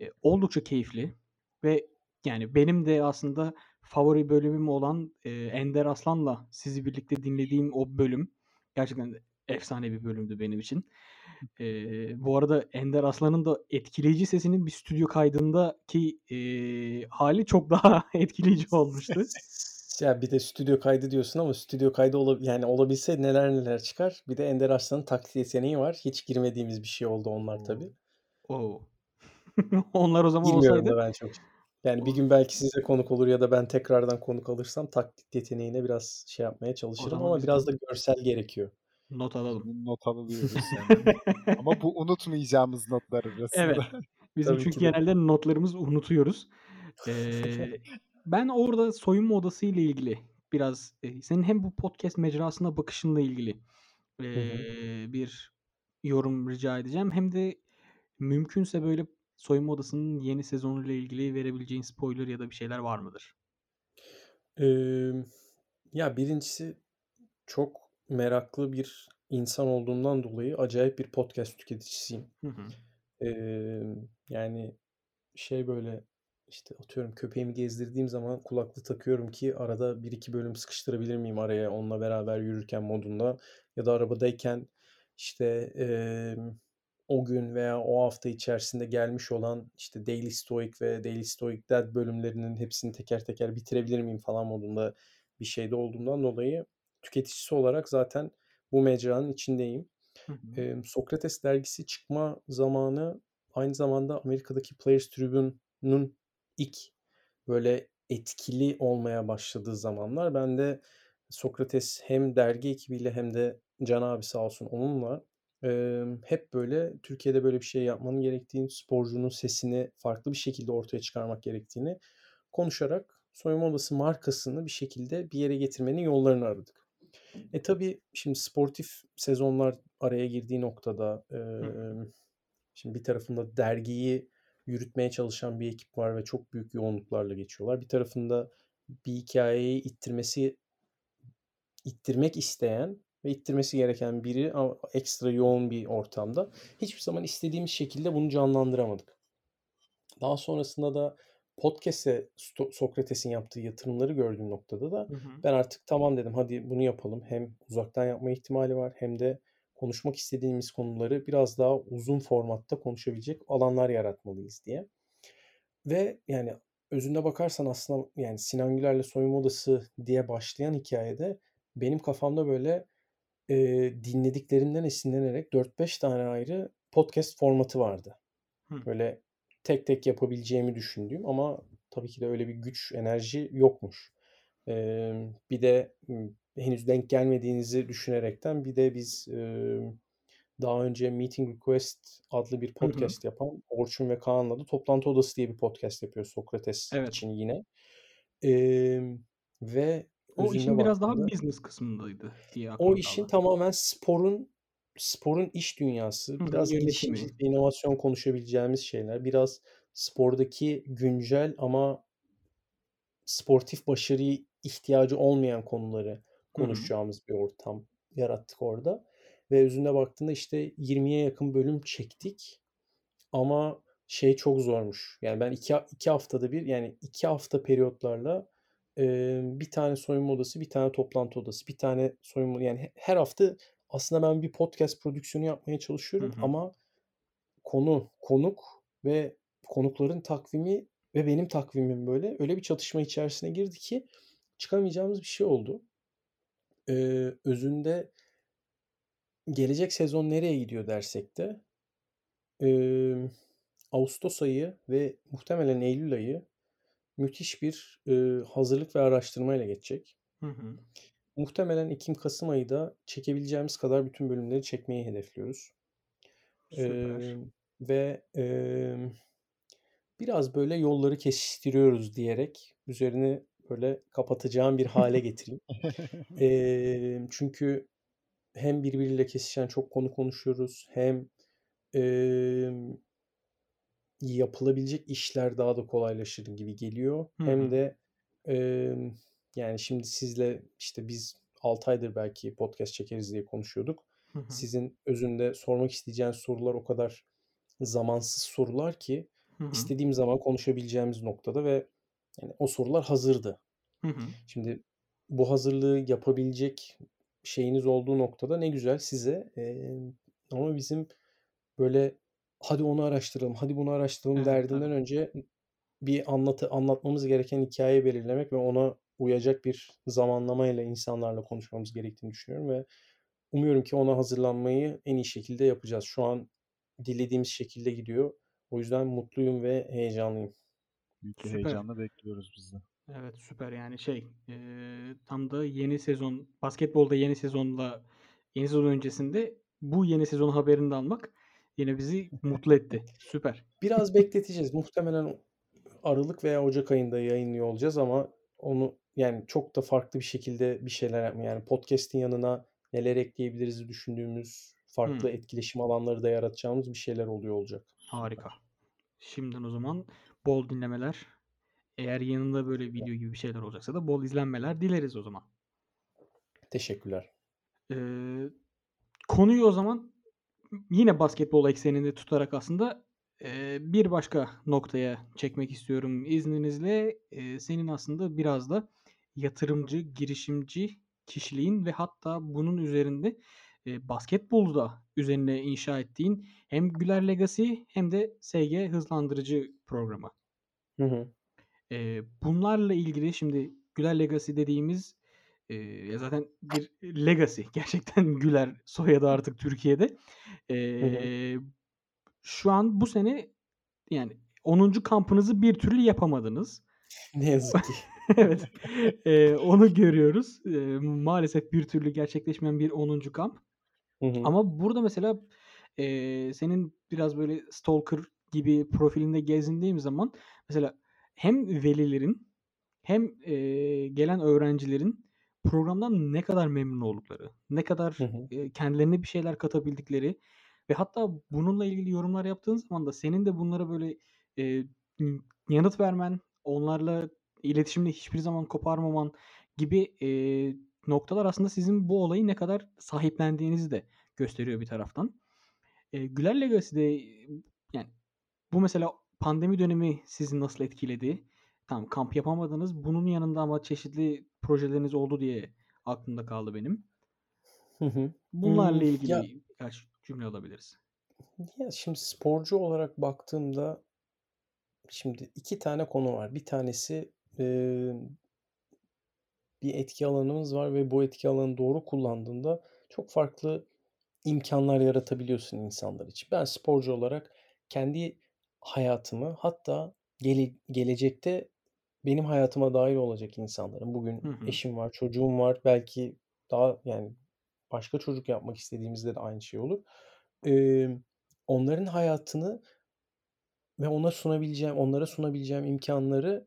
eee, oldukça keyifli ve yani benim de aslında favori bölümüm olan, eee, Ender Aslan'la sizi birlikte dinlediğim o bölüm gerçekten efsane bir bölümdü benim için. Eee, bu arada Ender Aslan'ın da etkileyici sesinin bir stüdyo kaydındaki, eee, hâli çok daha etkileyici olmuştu. Ya, bir de stüdyo kaydı diyorsun ama stüdyo kaydı ola yani olabilse neler neler çıkar. Bir de Ender Arslan'ın taklit yeteneği var. Hiç girmediğimiz bir şey oldu onlar tabii. O! Onlar o zaman Girmiyorum olsaydı ben çok. Yani bir gün belki size konuk olur ya da ben tekrardan konuk alırsam taklit yeteneğine biraz şey yapmaya çalışırım ama biraz da görsel gerekiyor. not alalım. Bunu not alıyoruz yani. Ama bu unutmayacağımız notlar arasında. Evet. Bizim Tabii çünkü ki de. genelde notlarımızı unutuyoruz. Eee, ben orada soyunma odası ile ilgili biraz, eee, senin hem bu podcast mecrasına bakışınla ilgili, eee, bir yorum rica edeceğim hem de mümkünse böyle soyunma odasının yeni sezonuyla ilgili verebileceğin spoiler ya da bir şeyler var mıdır? Emm, ya, birincisi çok meraklı bir insan olduğumdan dolayı acayip bir podcast tüketicisiyim. Hı hı. Emm, yani, şey, böyle, işte, atıyorum köpeğimi gezdirdiğim zaman kulaklığı takıyorum ki arada 1-2 bölüm sıkıştırabilir miyim araya onunla beraber yürürken modunda ya da arabadayken, işte, emm, o gün veya o hafta içerisinde gelmiş olan, işte, Daily Stoic ve Daily Stoic Dad bölümlerinin hepsini teker teker bitirebilir miyim falan modunda bir şeyde olduğumdan dolayı tüketicisi olarak zaten bu mecranın içindeyim. Hı hı. Sokrates dergisi çıkma zamanı aynı zamanda Amerika'daki Players Tribune'un ilk böyle etkili olmaya başladığı zamanlar. Ben de Sokrates hem dergi ekibiyle hem de Can abi sağ olsun onunla, hep böyle Türkiye'de böyle bir şey yapmanın gerektiğini, sporcunun sesini farklı bir şekilde ortaya çıkarmak gerektiğini konuşarak soyunma odası markasını bir şekilde bir yere getirmenin yollarını aradık. E, tabii şimdi sportif sezonlar araya girdiği noktada, emm, şimdi bir tarafında dergiyi yürütmeye çalışan bir ekip var ve çok büyük yoğunluklarla geçiyorlar. Bir tarafında bir hikâyeyi ittirmesi ittirmek isteyen ve ittirmesi gereken biri ama ekstra yoğun bir ortamda. Hiçbir zaman istediğimiz şekilde bunu canlandıramadık. Daha sonrasında da podcast'e Sokrates'in yaptığı yatırımları gördüğüm noktada da Hı hı. ben artık tamam dedim, hadi bunu yapalım. Hem uzaktan yapma ihtimali var hem de konuşmak istediğimiz konuları biraz daha uzun formatta konuşabilecek alanlar yaratmalıyız diye. Ve yani özünde bakarsan aslında yani Sinan Güler'le Soyunma Odası diye başlayan hikâyede benim kafamda böyle, eee, dinlediklerimden esinlenerek 4-5 tane ayrı podcast formatı vardı. Hı. Böyle tek tek yapabileceğimi düşündüğüm ama tabii ki de öyle bir güç, enerji yokmuş. Emm, bir de, henüz denk gelmediğinizi düşünerekten bir de biz, emm, daha önce Meeting Request adlı bir Hı hı. podcast yapan Orçun ve Kaan'la da Toplantı Odası diye bir podcast yapıyoruz Sokrates Evet. için yine. Emm, ve O işin biraz daha baktığında business kısmındaydı diye o işin tamamen sporun sporun iş dünyası, Hı biraz girişimcilik inovasyon konuşabileceğimiz şeyler, biraz spordaki güncel ama sportif başarıya ihtiyacı olmayan konuları konuşacağımız bir ortam yarattık orada. Ve özünde baktığında işte 20'ye yakın bölüm çektik ama şey çok zormuş. Yani ben 2 ha 2 haftada bir yani 2 hafta periyotlarla, emm, 1 tane soyunma odası, 1 tane toplantı odası, 1 tane soyunma yani he her hafta aslında ben bir podcast prodüksiyonu yapmaya Hı çalışıyorum hı. ama konu, konuk ve konukların takvimi ve benim takvimim böyle öyle bir çatışma içerisine girdi ki çıkamayacağımız bir şey oldu. Eee, özünde gelecek sezon nereye gidiyor dersek de, emm, ağustos ayı ve muhtemelen eylül ayı müthiş bir, eee, hazırlık ve araştırmayla geçecek. Hı hı. Muhtemelen ekim kasım ayı da çekebileceğimiz kadar bütün bölümleri çekmeyi hedefliyoruz. Süper. Emm, ve, emm, biraz böyle yolları kesiştiriyoruz diyerek üzerini böyle kapatacağım bir hâle getireyim. Emm, çünkü hem birbiriyle kesişen çok konu konuşuyoruz hem, emm yapılabilecek işler daha da kolaylaşır gibi geliyor. Hı Hem de, emm, yani şimdi sizle işte biz 6 aydır belki podcast çekeriz diye konuşuyorduk. Hı hı. Sizin özünde sormak isteyeceğiniz sorular o kadar zamansız sorular ki Hı hı. istediğim zaman konuşabileceğimiz noktada ve yani o sorular hazırdı. Hı hı. Şimdi bu hazırlığı yapabilecek şeyiniz olduğu noktada ne güzel size. Emm, ama bizim böyle hadi onu araştıralım, hadi bunu araştıralım Evet, derdinden tabii. önce bir anlatı anlatmamız gereken hikâye belirlemek ve ona uyacak bir zamanlamayla insanlarla konuşmamız gerektiğini düşünüyorum ve umuyorum ki ona hazırlanmayı en iyi şekilde yapacağız. Şu an dilediğimiz şekilde gidiyor. O yüzden mutluyum ve heyecanlıyım. Büyük bir Süper. heyecanla bekliyoruz biz de. Evet süper yani şey eee, tam da yeni sezon basketbolda yeni sezonla yeni sezon öncesinde bu yeni sezon haberini de almak yine bizi mutlu etti. Süper. Biraz bekleteceğiz. Muhtemelen Aralık veya Ocak ayında yayınlıyor olacağız ama onu yani çok da farklı bir şekilde bir şeyler yapma. Yani podcast'in yanına neler ekleyebiliriz düşündüğümüz farklı Hmm, etkileşim alanları da yaratacağımız bir şeyler oluyor olacak. harika. Şimdiden o zaman bol dinlemeler. Eğer yanında böyle video gibi bir şeyler olacaksa da bol izlenmeler dileriz o zaman. Teşekkürler. Eee, konuyu o zaman yine basketbol ekseninde tutarak aslında bir başka noktaya çekmek istiyorum izninizle. Senin aslında biraz da yatırımcı, girişimci kişiliğin ve hatta bunun üzerinde eee basketbolu da üzerine inşa ettiğin hem Güler Legacy hem de SG hızlandırıcı programı. Hı hı. Bunlarla ilgili şimdi Güler Legacy dediğimiz ya zaten bir legacy. Gerçekten Güler soyadı artık Türkiye'de. Hı hı. Eee, şu an bu sene yani 10. kampınızı bir türlü yapamadınız. Ne yazık ki. Evet. Eee, onu görüyoruz. Eee, maalesef bir türlü gerçekleşmeyen bir 10. kamp. Hı hı. Ama burada mesela eee, senin biraz böyle stalker gibi profilinde gezindiğim zaman mesela hem velilerin hem eee, gelen öğrencilerin programdan ne kadar memnun oldukları, ne kadar Hı hı. kendilerine bir şeyler katabildikleri ve hatta bununla ilgili yorumlar yaptığın zaman da senin de bunlara böyle y- yanıt vermen, onlarla iletişimde hiçbir zaman koparmaman gibi eee, noktalar aslında sizin bu olayı ne kadar sahiplendiğinizi de gösteriyor bir taraftan. Eee, Güler Legacy'de yani bu mesela pandemi dönemi sizi nasıl etkiledi? Tamam kamp yapamadınız. Bunun yanında ama çeşitli projeleriniz oldu diye aklımda kaldı benim. Hı hı. Bunlarla Hmm, ya ilgili birkaç cümle alabiliriz. ya şimdi sporcu olarak baktığımda şimdi iki tane konu var. Bir tanesi eee, bir etki alanımız var ve bu etki alanı doğru kullandığında çok farklı imkanlar yaratabiliyorsun insanlar için. Ben sporcu olarak kendi hayatımı hatta gele- gelecekte benim hayatıma dahil olacak insanların. Bugün Hı hı. eşim var, çocuğum var. Belki daha yani başka çocuk yapmak istediğimizde de aynı şey olur. Eee, onların hayatını ve ona sunabileceğim, onlara sunabileceğim imkanları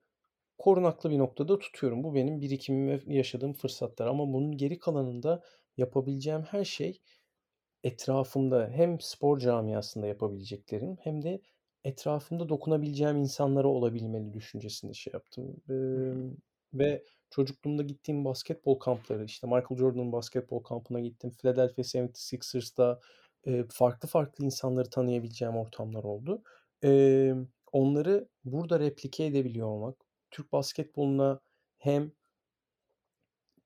korunaklı bir noktada tutuyorum. Bu benim birikimim ve yaşadığım fırsatlar. Ama bunun geri kalanında yapabileceğim her şey etrafımda hem spor camiasında yapabileceklerim hem de etrafımda dokunabileceğim insanlara olabilmeli düşüncesinde şey yaptım. Emm, ve çocukluğumda gittiğim basketbol kampları, işte Michael Jordan'ın basketbol kampına gittim. Philadelphia 76ers'ta eee, farklı farklı insanları tanıyabileceğim ortamlar oldu. Emm, onları burada replike edebiliyor olmak, Türk basketboluna hem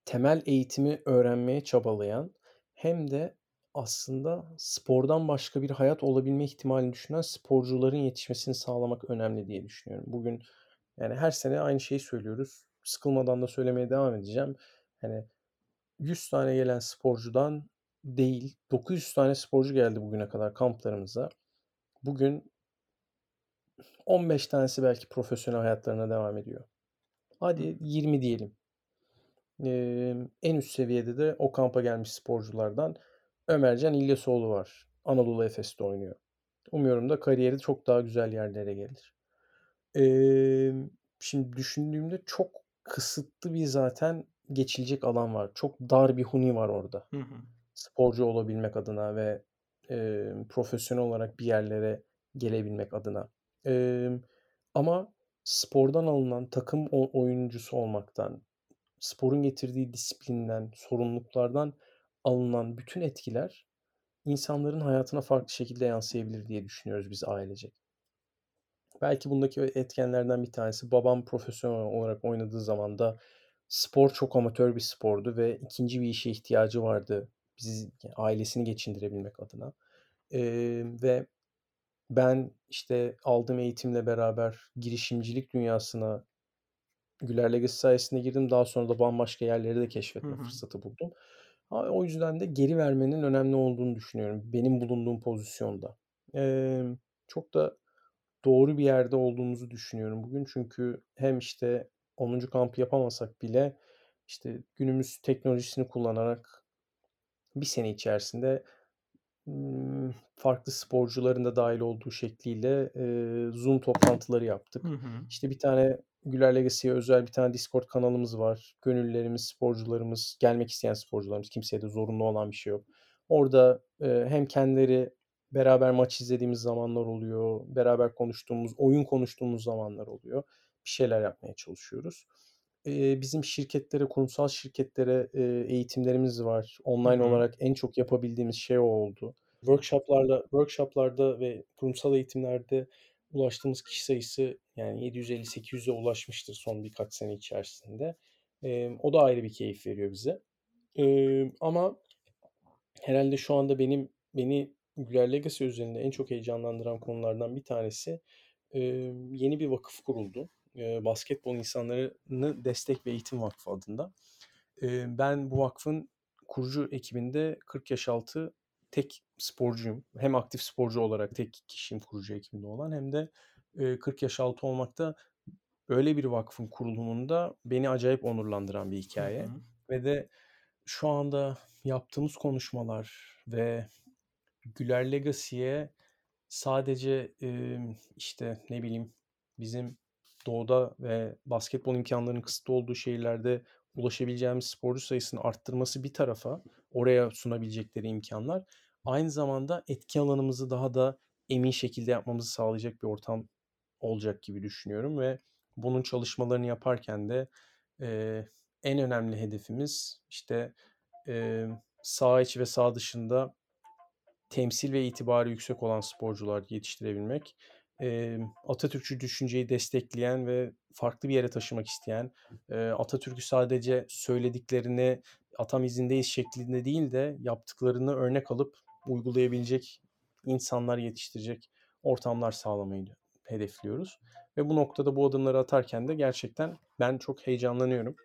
temel eğitimi öğrenmeye çabalayan hem de aslında spordan başka bir hayat olabilme ihtimalini düşünen sporcuların yetişmesini sağlamak önemli diye düşünüyorum. Bugün yani her sene aynı şeyi söylüyoruz. Sıkılmadan da söylemeye devam edeceğim. Hani 100 tane gelen sporcudan değil 900 tane sporcu geldi bugüne kadar kamplarımıza. Bugün 15 tanesi belki profesyonel hayatlarına devam ediyor. Hadi hı. 20 diyelim. Emm, en üst seviyede de o kampa gelmiş sporculardan Ömercan İlyasoğlu var. Anadolu Efes'te oynuyor. Umuyorum da kariyeri çok daha güzel yerlere gelir. Emm, şimdi düşündüğümde çok kısıtlı bir zaten geçilecek alan var. Çok dar bir huni var orada. Hı hı. Sporcu olabilmek adına ve, emm, profesyonel olarak bir yerlere gelebilmek adına. Emm, ama spordan alınan takım oyuncusu olmaktan, sporun getirdiği disiplinden, sorumluluklardan alınan bütün etkiler insanların hayatına farklı şekilde yansıyabilir diye düşünüyoruz biz ailecek. Belki bundaki etkenlerden bir tanesi babam profesyonel olarak oynadığı zaman da spor çok amatör bir spordu ve ikinci bir işe ihtiyacı vardı bizi ailesini geçindirebilmek adına. Eee, ve ben işte aldığım eğitimle beraber girişimcilik dünyasına Güler Legacy sayesinde girdim. Daha sonra da bambaşka yerleri de keşfetme hı. fırsatı buldum. O yüzden de geri vermenin önemli olduğunu düşünüyorum benim bulunduğum pozisyonda. Emm, çok da doğru bir yerde olduğumuzu düşünüyorum bugün. Çünkü hem işte 10. kampı yapamasak bile işte günümüz teknolojisini kullanarak bir sene içerisinde farklı sporcuların da dahil olduğu şekliyle Zoom toplantıları yaptık. Hı hı. İşte bir tane Güler Legacy'ye özel bir tane Discord kanalımız var. Gönüllerimiz, sporcularımız, gelmek isteyen sporcularımız, kimseye de zorunlu olan bir şey yok. Orada hem kendileri beraber maç izlediğimiz zamanlar oluyor, beraber konuştuğumuz, oyun konuştuğumuz zamanlar oluyor. Bir şeyler yapmaya çalışıyoruz. Bizim şirketlere, kurumsal şirketlere eğitimlerimiz var. Online Hı hı. olarak en çok yapabildiğimiz şey o oldu. Workshop'larla workshop'larda ve kurumsal eğitimlerde ulaştığımız kişi sayısı yani 750-800'e ulaşmıştır son birkaç sene içerisinde. O da ayrı bir keyif veriyor bize. Ama herhalde şu anda benim beni Güler Legacy üzerinde en çok heyecanlandıran konulardan bir tanesi yeni bir vakıf kuruldu e, Basketbol İnsanlarını Destek ve Eğitim Vakfı adında. E, ben bu vakfın kurucu ekibinde 40 yaş altı tek sporcuyum. Hem aktif sporcu olarak tek kişiyim kurucu ekibinde olan hem de e, 40 yaş altı olmakta böyle bir vakfın kurulumunda beni acayip onurlandıran bir hikaye. Hı hı. Ve de şu anda yaptığımız konuşmalar ve Güler Legacy'ye sadece e, işte ne bileyim bizim doğuda ve basketbol imkanlarının kısıtlı olduğu şehirlerde ulaşabileceğimiz sporcu sayısını arttırması bir tarafa oraya sunabilecekleri imkanlar aynı zamanda etki alanımızı daha da emin şekilde yapmamızı sağlayacak bir ortam olacak gibi düşünüyorum ve bunun çalışmalarını yaparken de e, en önemli hedefimiz işte e, sağ iç ve sağ dışında temsil ve itibarı yüksek olan sporcular yetiştirebilmek e, Atatürkçü düşünceyi destekleyen ve farklı bir yere taşımak isteyen, e, Atatürk'ü sadece söylediklerini atam izindeyiz şeklinde değil de yaptıklarını örnek alıp uygulayabilecek insanlar yetiştirecek ortamlar sağlamayı hedefliyoruz. Ve bu noktada bu adımları atarken de gerçekten ben çok heyecanlanıyorum.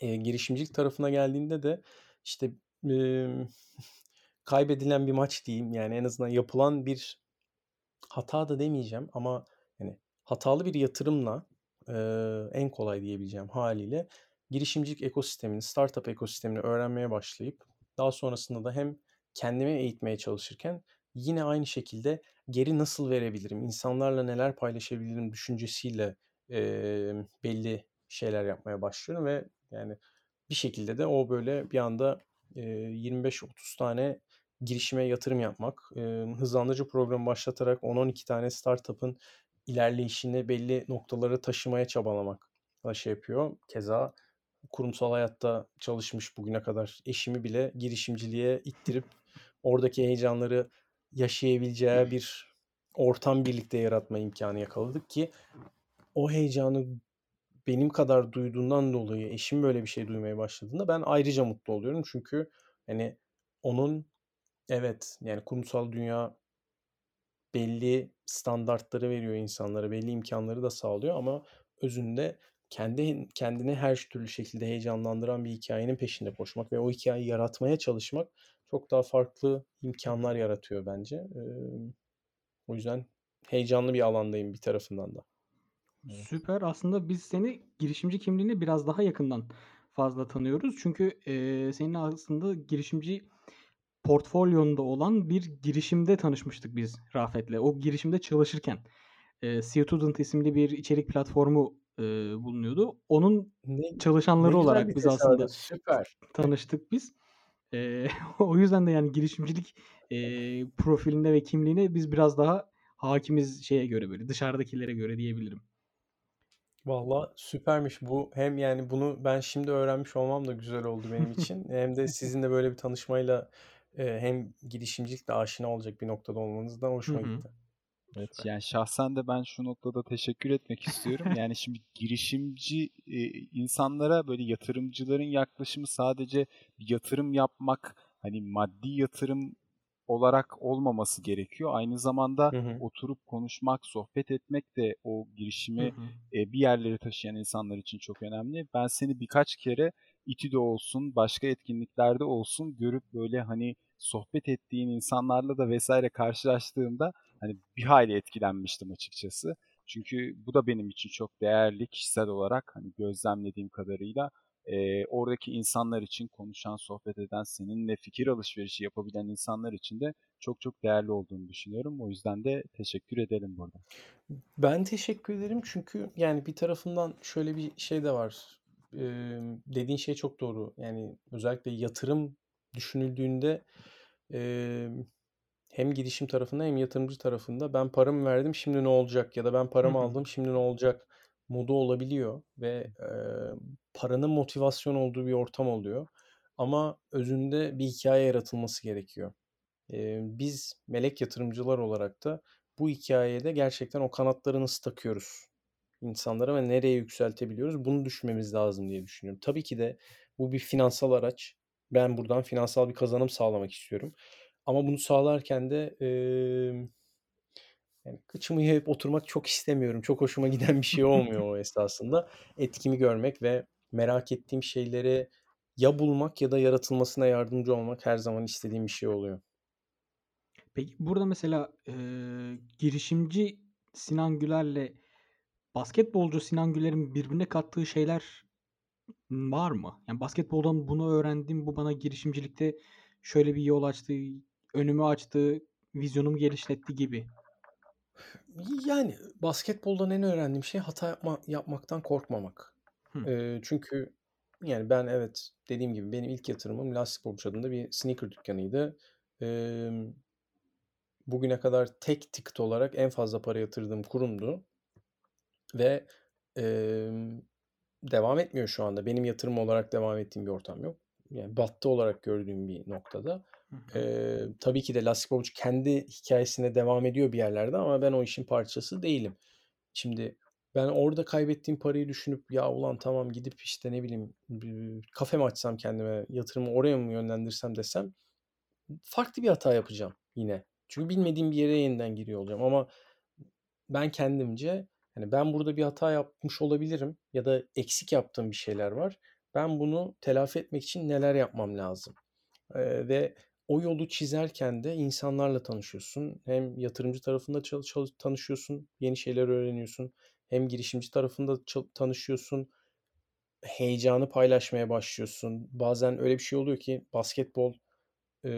E, girişimcilik tarafına geldiğinde de işte e, kaybedilen bir maç diyeyim yani en azından yapılan bir hata da demeyeceğim ama yani hatalı bir yatırımla e, en kolay diyebileceğim haliyle girişimcilik ekosistemini, startup ekosistemini öğrenmeye başlayıp daha sonrasında da hem kendimi eğitmeye çalışırken yine aynı şekilde geri nasıl verebilirim, insanlarla neler paylaşabilirim düşüncesiyle e, belli şeyler yapmaya başlıyorum ve yani bir şekilde de o böyle bir anda e, 25-30 tane girişime yatırım yapmak, e, hızlandırıcı programı başlatarak 10-12 tane startup'ın ilerleyişini belli noktalara taşımaya çabalamak da şey yapıyor. Keza kurumsal hayatta çalışmış bugüne kadar eşimi bile girişimciliğe ittirip oradaki heyecanları yaşayabileceği bir ortam birlikte yaratma imkanı yakaladık ki o heyecanı benim kadar duyduğundan dolayı eşim böyle bir şey duymaya başladığında ben ayrıca mutlu oluyorum. Çünkü hani onun Evet, yani kurumsal dünya belli standartları veriyor insanlara, belli imkanları da sağlıyor ama özünde kendi kendini her türlü şekilde heyecanlandıran bir hikayenin peşinde koşmak ve o hikayeyi yaratmaya çalışmak çok daha farklı imkanlar yaratıyor bence. Eee, o yüzden heyecanlı bir alandayım bir tarafından da. Süper. Aslında biz seni girişimci kimliğini biraz daha yakından fazla tanıyoruz. Çünkü, eee, senin aslında girişimci portfolyonda olan bir girişimde tanışmıştık biz Rafet'le. O girişimde çalışırken. Eee, Student isimli bir içerik platformu, eee, bulunuyordu. Onun Ne çalışanları ne olarak biz aslında süper. tanıştık biz. Eee, o yüzden de yani girişimcilik, eee, profiline ve kimliğine biz biraz daha hakimiz şeye göre böyle dışarıdakilere göre diyebilirim. Valla süpermiş bu. Hem yani bunu ben şimdi öğrenmiş olmam da güzel oldu benim için. Hem de sizinle böyle bir tanışmayla e, hem girişimcilikle aşina olacak bir noktada olmanız da hoşuma Hı hı. gitti. Evet Süper. yani şahsen de ben şu noktada teşekkür etmek istiyorum. Yani şimdi girişimci e, insanlara böyle yatırımcıların yaklaşımı sadece yatırım yapmak hani maddi yatırım olarak olmaması gerekiyor. Aynı zamanda Hı hı. oturup konuşmak, sohbet etmek de o Hı girişimi hı. e, bir yerlere taşıyan insanlar için çok önemli. Ben seni birkaç kere İTÜ'de olsun, başka etkinliklerde olsun görüp böyle hani sohbet ettiğin insanlarla da vesaire karşılaştığımda hani bir hayli etkilenmiştim açıkçası. Çünkü bu da benim için çok değerli kişisel olarak hani gözlemlediğim kadarıyla e, oradaki insanlar için konuşan, sohbet eden, seninle fikir alışverişi yapabilen insanlar için de çok çok değerli olduğunu düşünüyorum. O yüzden de teşekkür edelim burada. Ben teşekkür ederim çünkü yani bir tarafından şöyle bir şey de var. Ee, dediğin şey çok doğru. Yani özellikle yatırım düşünüldüğünde e, hem girişim tarafında hem yatırımcı tarafında ben paramı verdim şimdi ne olacak ya da ben paramı aldım şimdi ne olacak modu olabiliyor ve e, paranın motivasyon olduğu bir ortam oluyor. Ama özünde bir hikaye yaratılması gerekiyor. E, biz melek yatırımcılar olarak da bu hikayede gerçekten o kanatları nasıl takıyoruz insanlara ve nereye yükseltebiliyoruz bunu düşünmemiz lazım diye düşünüyorum. Tabii ki de bu bir finansal araç. Ben buradan finansal bir kazanım sağlamak istiyorum. Ama bunu sağlarken de e, yani kıçımı yayıp oturmak çok istemiyorum. Çok hoşuma giden bir şey olmuyor o esasında. Etkimi görmek ve merak ettiğim şeyleri ya bulmak ya da yaratılmasına yardımcı olmak her zaman istediğim bir şey oluyor. Peki burada mesela e, girişimci Sinan Güler'le basketbolcu Sinan Güler'in birbirine kattığı şeyler var mı? Yani basketboldan bunu öğrendim, bu bana girişimcilikte şöyle bir yol açtı, önümü açtı, vizyonumu genişletti gibi. Yani basketboldan en öğrendiğim şey hata yapma, yapmaktan korkmamak. E, çünkü yani ben evet dediğim gibi benim ilk yatırımım Lastik Bobuç adında bir sneaker dükkanıydı. E, bugüne kadar tek ticket olarak en fazla para yatırdığım kurumdu. Ve e, devam etmiyor şu anda. Benim yatırım olarak devam ettiğim bir ortam yok. Yani battı olarak gördüğüm bir noktada. Ee, tabii ki de Lastik Babuç kendi hikayesine devam ediyor bir yerlerde ama ben o işin parçası değilim. Şimdi ben orada kaybettiğim parayı düşünüp ya ulan tamam gidip işte ne bileyim bir kafe mi açsam kendime yatırımı oraya mı yönlendirsem desem farklı bir hata yapacağım yine. Çünkü bilmediğim bir yere yeniden giriyor olacağım ama ben kendimce hani ben burada bir hata yapmış olabilirim ya da eksik yaptığım bir şeyler var. Ben bunu telafi etmek için neler yapmam lazım? Ee, ve o yolu çizerken de insanlarla tanışıyorsun. Hem yatırımcı tarafında tanışıyorsun, yeni şeyler öğreniyorsun. Hem girişimci tarafında tanışıyorsun. Heyecanı paylaşmaya başlıyorsun. Bazen öyle bir şey oluyor ki basketbol e,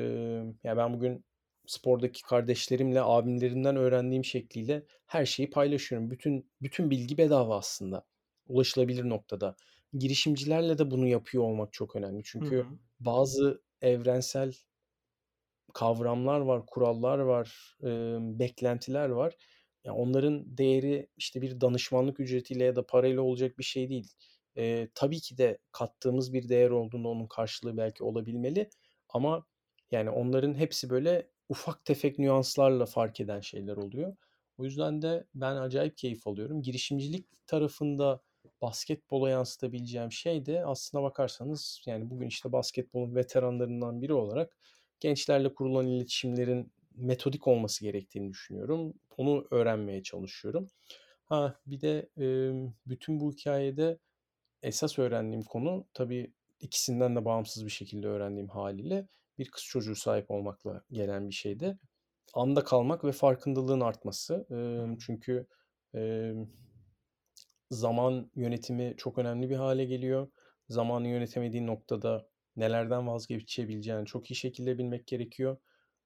ya ben bugün spordaki kardeşlerimle, abimlerimden öğrendiğim şekliyle her şeyi paylaşıyorum. Bütün bütün bilgi bedava aslında. Ulaşılabilir noktada. Girişimcilerle de bunu yapıyor olmak çok önemli. Çünkü hı hı. bazı evrensel kavramlar var, kurallar var, e, beklentiler var. Yani onların değeri işte bir danışmanlık ücretiyle ya da parayla olacak bir şey değil. E, tabii ki de kattığımız bir değer olduğunda onun karşılığı belki olabilmeli. Ama yani onların hepsi böyle ufak tefek nüanslarla fark eden şeyler oluyor. O yüzden de ben acayip keyif alıyorum. Girişimcilik tarafında basketbola yansıtabileceğim şey de aslına bakarsanız yani bugün işte basketbolun veteranlarından biri olarak gençlerle kurulan iletişimlerin metodik olması gerektiğini düşünüyorum. Onu öğrenmeye çalışıyorum. Ha bir de bütün bu hikayede esas öğrendiğim konu tabii ikisinden de bağımsız bir şekilde öğrendiğim haliyle bir kız çocuğu sahip olmakla gelen bir şeydi. Anda kalmak ve farkındalığın artması. E, çünkü e, zaman yönetimi çok önemli bir hale geliyor. Zamanı yönetemediğin noktada nelerden vazgeçebileceğini çok iyi şekilde bilmek gerekiyor.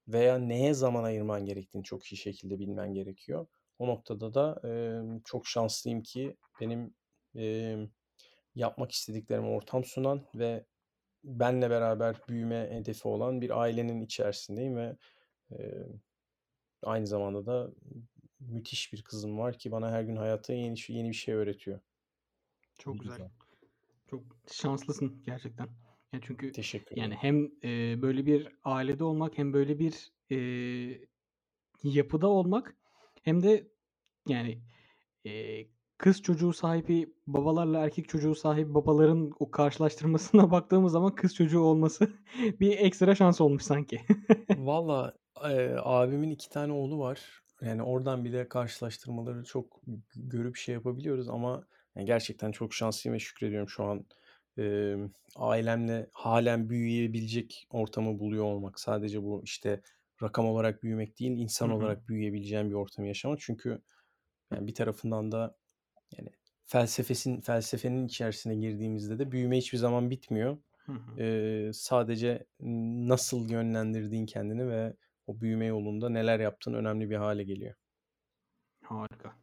Veya neye zaman ayırman gerektiğini çok iyi şekilde bilmen gerekiyor. O noktada da e, çok şanslıyım ki benim e, yapmak istediklerime ortam sunan ve benle beraber büyüme hedefi olan bir ailenin içerisindeyim ve e, aynı zamanda da müthiş bir kızım var ki bana her gün hayatta yeni yeni bir şey öğretiyor. Çok güzel. güzel. Çok şanslısın gerçekten. Yani çünkü Teşekkür yani hem e, böyle bir ailede olmak hem böyle bir e, yapıda olmak hem de yani e, kız çocuğu sahibi babalarla erkek çocuğu sahibi babaların o karşılaştırmasına baktığımız zaman kız çocuğu olması bir ekstra şans olmuş sanki. Valla e, abimin iki tane oğlu var. Yani oradan bile karşılaştırmaları çok görüp şey yapabiliyoruz ama yani gerçekten çok şanslıyım ve şükrediyorum şu an emm, ailemle hâlen büyüyebilecek ortamı buluyor olmak. Sadece bu, işte, rakam olarak büyümek değil, insan hı. olarak büyüyebileceğin bir ortamı yaşamak. Çünkü, yani, bir tarafından da, yani, felsefesin felsefenin içerisine girdiğimizde de büyüme hiçbir zaman bitmiyor. Hı hı. Eee, sadece nasıl yönlendirdiğin kendini ve o büyüme yolunda neler yaptığın önemli bir hâle geliyor. Harika.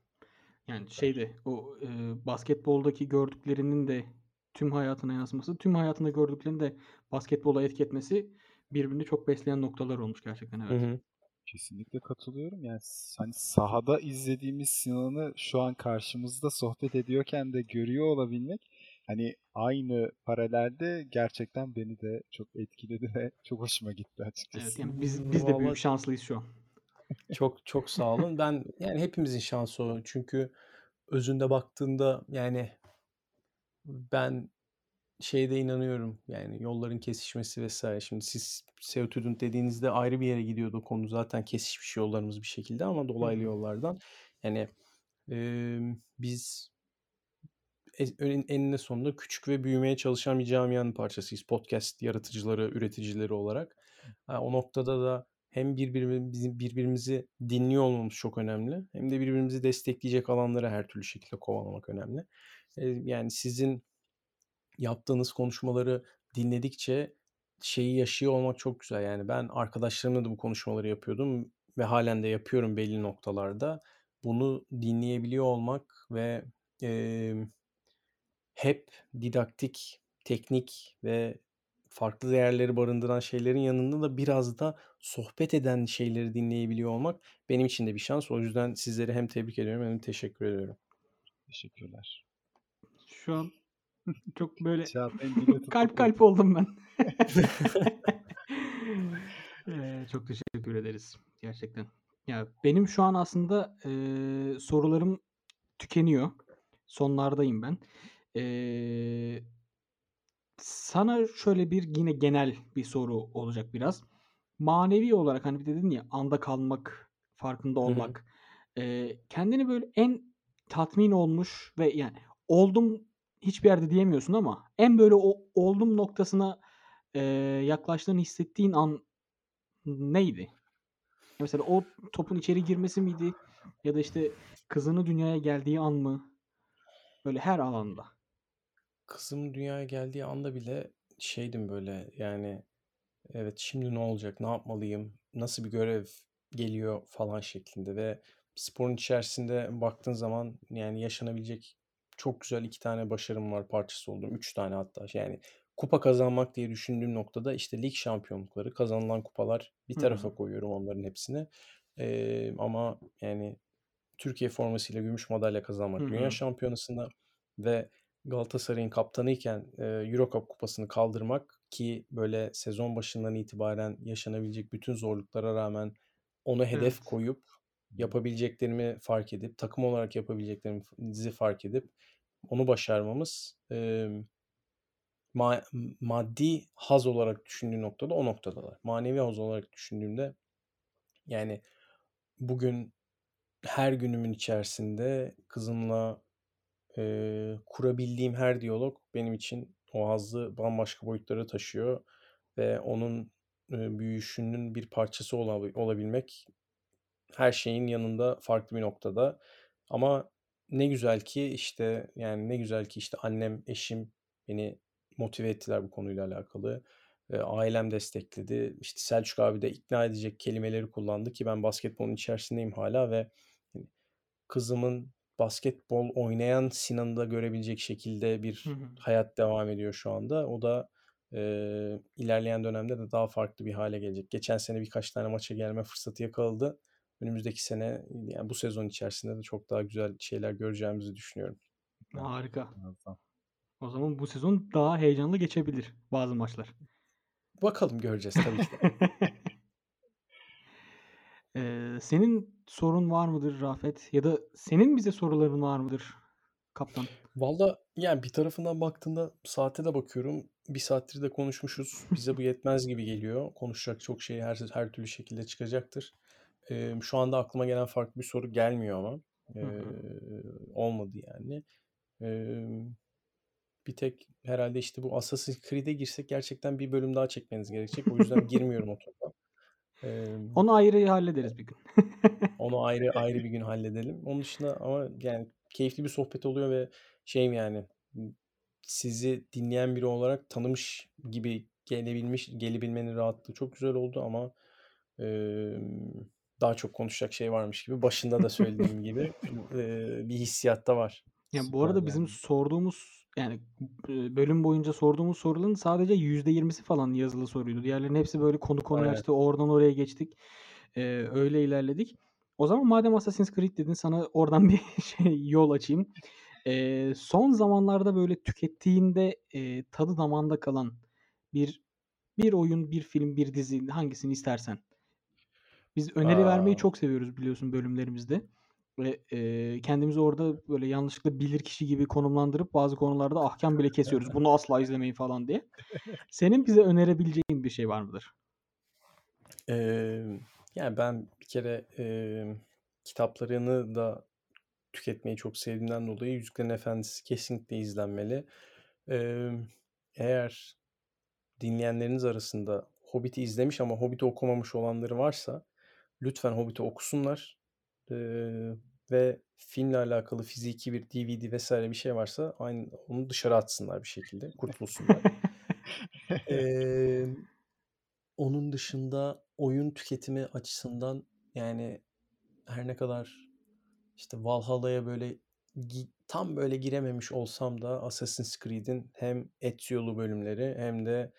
Yani, şeyde, o, eee, basketboldaki gördüklerinin de tüm hayatına yansıması, tüm hayatında gördüklerinin de basketbola etki etmesi birbirini çok besleyen noktalar olmuş gerçekten, Hı evet. hı. Kesinlikle katılıyorum. Yani, hani, sahada izlediğimiz Sinan'ı şu an karşımızda sohbet ediyorken de görüyor olabilmek, hani, aynı paralelde gerçekten beni de çok etkiledi ve çok hoşuma gitti Evet, açıkçası. yani, biz biz de büyük şanslıyız şu an. Çok, çok sağ olun. Ben, yani, hepimizin şansı o. Çünkü özünde baktığında, yani, ben şeyde inanıyorum, yani, yolların kesişmesi vs. Şimdi siz Seutudent dediğinizde ayrı bir yere gidiyordu konu. Zaten kesişmiş yollarımız bir şekilde ama dolaylı yollardan. Yani, emm, biz ez ön eninde sonunda küçük ve büyümeye çalışan bir camianın parçasıyız. Podcast yaratıcıları, üreticileri olarak. Ha, o noktada da hem birbirimizi birbirimizi dinliyor olmamız çok önemli hem de birbirimizi destekleyecek alanları her türlü şekilde kovalamak önemli. Yani, sizin yaptığınız konuşmaları dinledikçe şeyi yaşıyor olmak çok güzel. Yani, ben arkadaşlarımla da bu konuşmaları yapıyordum ve hâlen de yapıyorum belli noktalarda. Bunu dinleyebiliyor olmak ve, emm, hep didaktik, teknik ve farklı değerleri barındıran şeylerin yanında da biraz da sohbet eden şeyleri dinleyebiliyor olmak benim için de bir şans. O yüzden sizleri hem tebrik ediyorum hem de teşekkür ediyorum. Teşekkürler. Şu an çok böyle dili kalp kalp oldum ben. Eee, çok teşekkür ederiz gerçekten. Ya, benim şu an aslında, eee, sorularım tükeniyor. Sonlardayım ben. Eee, sana şöyle bir yine genel bir soru olacak biraz. Manevi olarak, hani, dedin ya, anda kalmak, farkında Hı hı. olmak. Eee, kendini böyle en tatmin olmuş ve yani oldum hiçbir yerde diyemiyorsun ama en böyle o oldum noktasına, eee, yaklaştığını hissettiğin an neydi? Mesela o topun içeri girmesi miydi ya da, işte, kızının dünyaya geldiği an mı? Böyle her alanda. Kızım dünyaya geldiği anda bile şeydim böyle, yani, evet, şimdi ne olacak, ne yapmalıyım, nasıl bir görev geliyor falan şeklinde ve sporun içerisinde baktığın zaman, yani, yaşanabilecek çok güzel 2 tane başarım var, parçası olduğum. 3 tane hatta. Yani, kupa kazanmak diye düşündüğüm noktada, işte, lig şampiyonlukları, kazanılan kupalar bir tarafa koyuyorum onların hepsini. Eee, ama, yani, Türkiye formasıyla gümüş madalya kazanmak dünya hı. şampiyonasında ve Galatasaray'ın kaptanıyken, eee, Euro Cup kupasını kaldırmak ki böyle sezon başından itibaren yaşanabilecek bütün zorluklara rağmen ona hedef Evet. koyup yapabileceklerimi fark edip, takım olarak yapabileceklerimizi fark edip onu başarmamız, emm, ma maddi haz olarak düşündüğüm noktada o noktadalar. Manevi haz olarak düşündüğümde, yani, bugün her günümün içerisinde kızımla, eee, kurabildiğim her diyalog benim için o hazzı bambaşka boyutlara taşıyor ve onun, eee, büyüyüşünün bir parçası olabi olabilmek her şeyin yanında farklı bir noktada. Ama ne güzel ki, işte, yani, ne güzel ki, işte, annem, eşim beni motive ettiler bu konuyla alakalı. Eee, ailem destekledi. İşte, Selçuk abi de ikna edecek kelimeleri kullandı ki ben basketbolun içerisindeyim hâlâ ve, hani, kızımın basketbol oynayan Sinan'ı da görebilecek şekilde bir hı. hayat devam ediyor şu anda. O da, eee, ilerleyen dönemde de daha farklı bir hâle gelecek. Geçen sene birkaç tane maça gelme fırsatı yakaladı. Önümüzdeki sene, yani, bu sezon içerisinde de çok daha güzel şeyler göreceğimizi düşünüyorum. Harika. O zaman bu sezon daha heyecanlı geçebilir bazı maçlar. Bakalım, göreceğiz tabii ki. Eee, senin sorun var mıdır Rafet ya da senin bize soruların var mıdır kaptan? Valla, yani, bir tarafından baktığında saate de bakıyorum. 1 saattir de konuşmuşuz. Bize bu yetmez gibi geliyor. Konuşacak çok şey her her türlü şekilde çıkacaktır. Emm, şu anda aklıma gelen farklı bir soru gelmiyor ama. Hı hı. Eee, olmadı yani. Emm Bir tek herhâlde, işte, bu Assassin's Creed'e girsek gerçekten bir bölüm daha çekmeniz gerekecek. O yüzden girmiyorum o topa. Emm Onu ayrı hallederiz bir gün. Onu ayrı ayrı bir gün halledelim. Onun dışında ama yani keyifli bir sohbet oluyor ve şeyim yani, sizi dinleyen biri olarak tanımış gibi gelebilmiş gelebilmenin rahatlığı çok güzel oldu ama, daha çok konuşacak şey varmış gibi başında da söylediğim gibi, bir hissiyat da var. Ya, bu Süper arada bizim yani. sorduğumuz, yani, bölüm boyunca sorduğumuz soruların sadece %20'si falan yazılı soruydu. Diğerlerinin hepsi böyle konu konuyu Aynen. açtı. Oradan oraya geçtik. Eee, öyle ilerledik. O zaman madem Assassin's Creed dedin sana oradan bir şey yol açayım. Eee, son zamanlarda böyle tükettiğinde, eee, tadı damağında kalan bir bir oyun, bir film, bir dizi hangisini istersen. Biz öneri vermeyi A! çok seviyoruz biliyorsun bölümlerimizde ve, eee, kendimizi orada böyle yanlışlıkla bilirkişi gibi konumlandırıp bazı konularda ahkâm bile kesiyoruz. Bunu asla izlemeyin falan diye. Senin bize önerebileceğin bir şey var mıdır? Emm, yani, ben bir kere, emm, kitaplarını da tüketmeyi çok sevdiğimden dolayı Yüzüklerin Efendisi kesinlikle izlenmeli. Emm, eğer dinleyenleriniz arasında Hobbit'i izlemiş ama Hobbit'i okumamış olanları varsa lütfen Hobbit'i okusunlar, eee, ve filmle alakalı fiziki bir DVD vs. bir şey varsa aynı onu dışarı atsınlar bir şekilde, kurtulsunlar. Emm, onun dışında oyun tüketimi açısından, yani, her ne kadar, işte, Valhalla'ya böyle tam böyle girememiş olsam da Assassin's Creed'in hem Ezio'lu bölümleri hem de,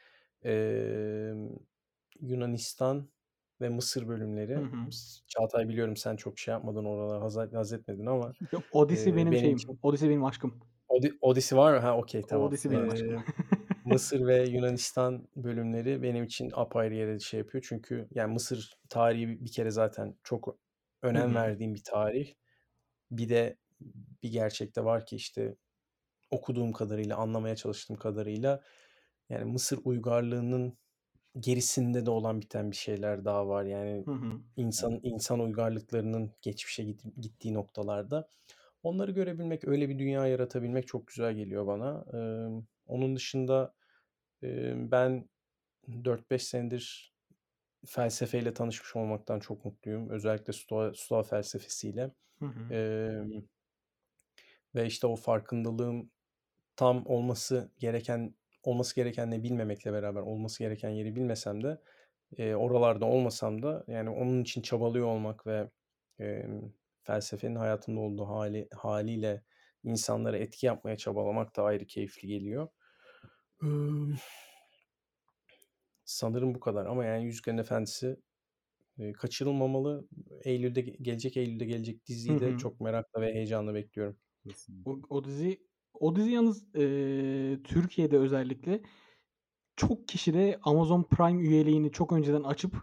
emm, Yunanistan ve Mısır Hı bölümleri hı. s Çağatay biliyorum sen çok şey yapmadın oralara haz haz etmedin ama, Yok, Odyssey eee, benim benim şeyim. için Odyssey benim aşkım. Ody Odyssey var mı? Ha, okay, tamam. Odyssey benim aşkım. Eee, Mısır ve Yunanistan bölümleri benim için apayrı yere şey yapıyor. Çünkü, yani, Mısır tarihi bir kere zaten çok Hı önem hı. verdiğim bir tarih. Bir de bir gerçek de var ki, işte, okuduğum kadarıyla, anlamaya çalıştığım kadarıyla, yani, Mısır uygarlığının gerisinde de olan biten bir şeyler daha var. Yani, Hı hı. insan insan uygarlıklarının geçmişe git gittiği noktalarda. Onları görebilmek, öyle bir dünya yaratabilmek çok güzel geliyor bana. Emm, onun dışında, emm, ben 4-5 senedir felsefeyle tanışmış olmaktan çok mutluyum. Özellikle Stoa Stoa felsefesiyle. Hı hı. Emm, ve, işte, o farkındalığım tam olması gereken olması gerekenleri bilmemekle beraber olması gereken yeri bilmesem de, eee, oralarda olmasam da, yani, onun için çabalıyor olmak ve, emm, felsefenin hayatımda olduğu hâli hâliyle insanlara etki yapmaya çabalamak da ayrı keyifli geliyor. Sanırım bu kadar ama, yani, Yüzüklerin Efendisi, eee, kaçırılmamalı. Eylül'de gelecek Eylül'de gelecek diziyi de hı. çok merakla ve heyecanla bekliyorum. Kesinlikle. O o dizi o dizi yalnız, eee, Türkiye'de özellikle çok kişi de Amazon Prime üyeliğini çok önceden açıp,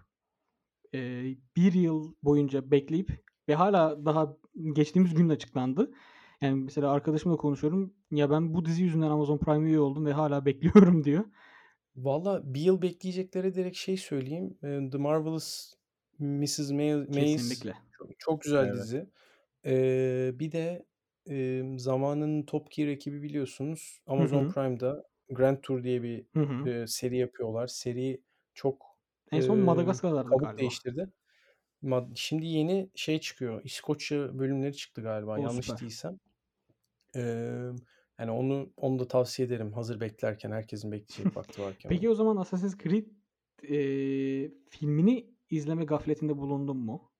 eee, 1 yıl boyunca bekleyip ve hâlâ daha geçtiğimiz gün açıklandı. Yani, mesela arkadaşımla konuşuyorum. "Ya, ben bu dizi yüzünden Amazon Prime üye oldum ve hâlâ bekliyorum." diyor. Valla 1 yıl bekleyecekleri direkt şey söyleyeyim, The Marvelous Mrs. Mai Maisel Kesinlikle. çok çok güzel Evet. dizi. Eee, bir de, emm, zamanının Top Gear ekibi biliyorsunuz Hı Amazon hı. Prime'da Grand Tour diye bir, Hı hı. eee, seri yapıyorlar. Seri çok, En son emm, Madagaskar'lardı kabuk galiba. değiştirdi. Şimdi yeni şey çıkıyor, İskoçya bölümleri çıktı galiba O, yanlış süper. değilsem. Emm, yani, onu onu da tavsiye ederim hazır beklerken, herkesin bekleyecek vakti varken Peki o zaman Assassin's Creed, eee, filmini izleme gafletinde bulundun mu?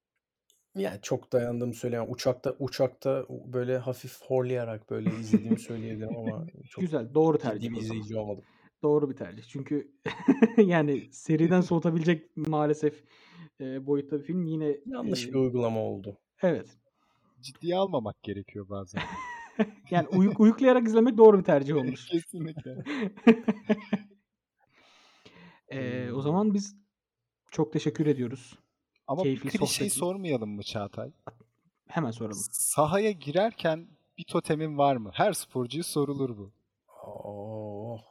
Ya, çok dayandığımı söyleyemem. Uçakta uçakta u böyle hafif horlayarak böyle izlediğimi söyleyebilirim ama çok Güzel, doğru ciddi tercih bir o zaman. izleyici olmadım. Doğru bir tercih. Çünkü yani seriden soğutabilecek maalesef, eee, boyutta bir film yine, Yanlış bir uygulama oldu. Evet. Ciddiye almamak gerekiyor bazen. Yani, uyuk uyuklayarak izlemek doğru bir tercih olmuş. Kesinlikle. Eee, o zaman biz çok teşekkür ediyoruz. Ama bir Keyifli klişeyi sohbetin sormayalım mı Çağatay? Hemen soralım. Sahaya girerken bir totemin var mı? Her sporcuya sorulur bu. Oh!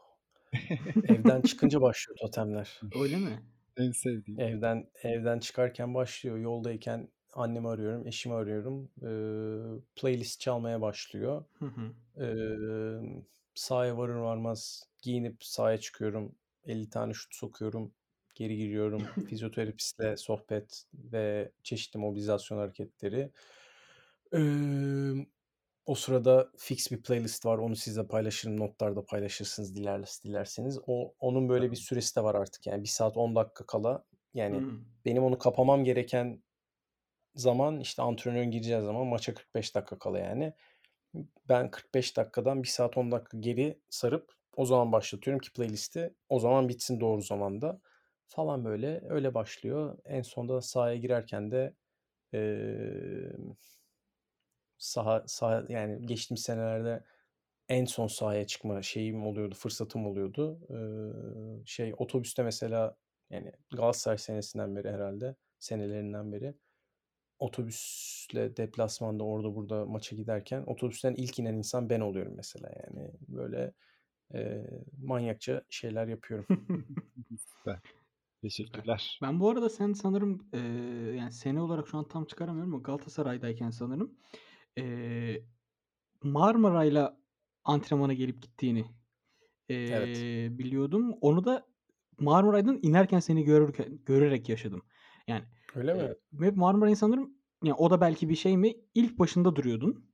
Evden çıkınca başlıyor totemler. Öyle mi? En sevdiğim. Evden evden çıkarken başlıyor. Yoldayken annemi arıyorum, eşimi arıyorum. Eee, playlist çalmaya başlıyor. Hı hı. Emm, sahaya varır varmaz giyinip sahaya çıkıyorum. 50 tane şut sokuyorum. Geri giriyorum. Fizyoterapistle sohbet ve çeşitli mobilizasyon hareketleri. Eee, o sırada fix bir playlist var. Onu sizle paylaşırım. Notlarda paylaşırsınız diler, dilerseniz. O onun böyle bir süresi de var artık. Yani 1 saat 10 dakika kala yani Hımm. benim onu kapamam gereken zaman işte antrenörün gireceği zaman maça 45 dakika kala yani. Ben 45 dakikadan 1 saat 10 dakika geri sarıp o zaman başlatıyorum ki playlisti. O zaman bitsin doğru zamanda falan böyle. Öyle başlıyor. En sonunda sahaya girerken de emm saha saha yani geçtiğimiz senelerde en son sahaya çıkma şeyim oluyordu, fırsatım oluyordu. Eee, şey otobüste mesela yani Galatasaray senesinden beri herhâlde, senelerinden beri otobüsle deplasmanda orada burada maça giderken otobüsten ilk inen insan ben oluyorum mesela yani. Böyle, eee, manyakça şeyler yapıyorum. Teşekkürler. Ben bu arada sen sanırım, eee, yani sene olarak şu an tam çıkaramıyorum ama Galatasaray'dayken sanırım, eee, Marmaray'la antrenmana gelip gittiğini, Evet. eee, biliyordum. Onu da Marmaray'dan inerken seni görürken görerek yaşadım. Yani, Öyle mi? eee, ve Marmaray'ın sanırım ya o da belki bir şey mi, ilk başında duruyordun.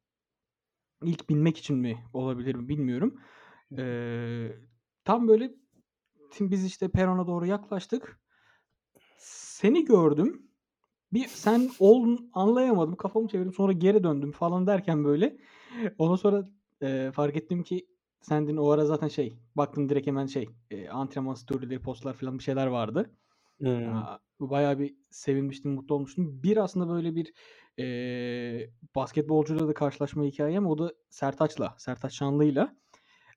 İlk binmek için mi olabilir mi bilmiyorum. Eee, tam böyle biz işte perona doğru yaklaştık. Seni gördüm. Bir sen oldun anlayamadım. Kafamı çevirdim. Sonra geri döndüm falan derken böyle ondan sonra, eee, fark ettim ki sendin. O ara zaten şey baktım direkt hemen şey, eee, antrenman story'leri, post'lar filan bir şeyler vardı. Hımm. Aaa, bayağı bir sevinmiştim, mutlu olmuştum. Bir aslında böyle bir, eee, basketbolcuyla da karşılaşma hikâyem o da Sertaç'la, Sertaç Şanlı'yla.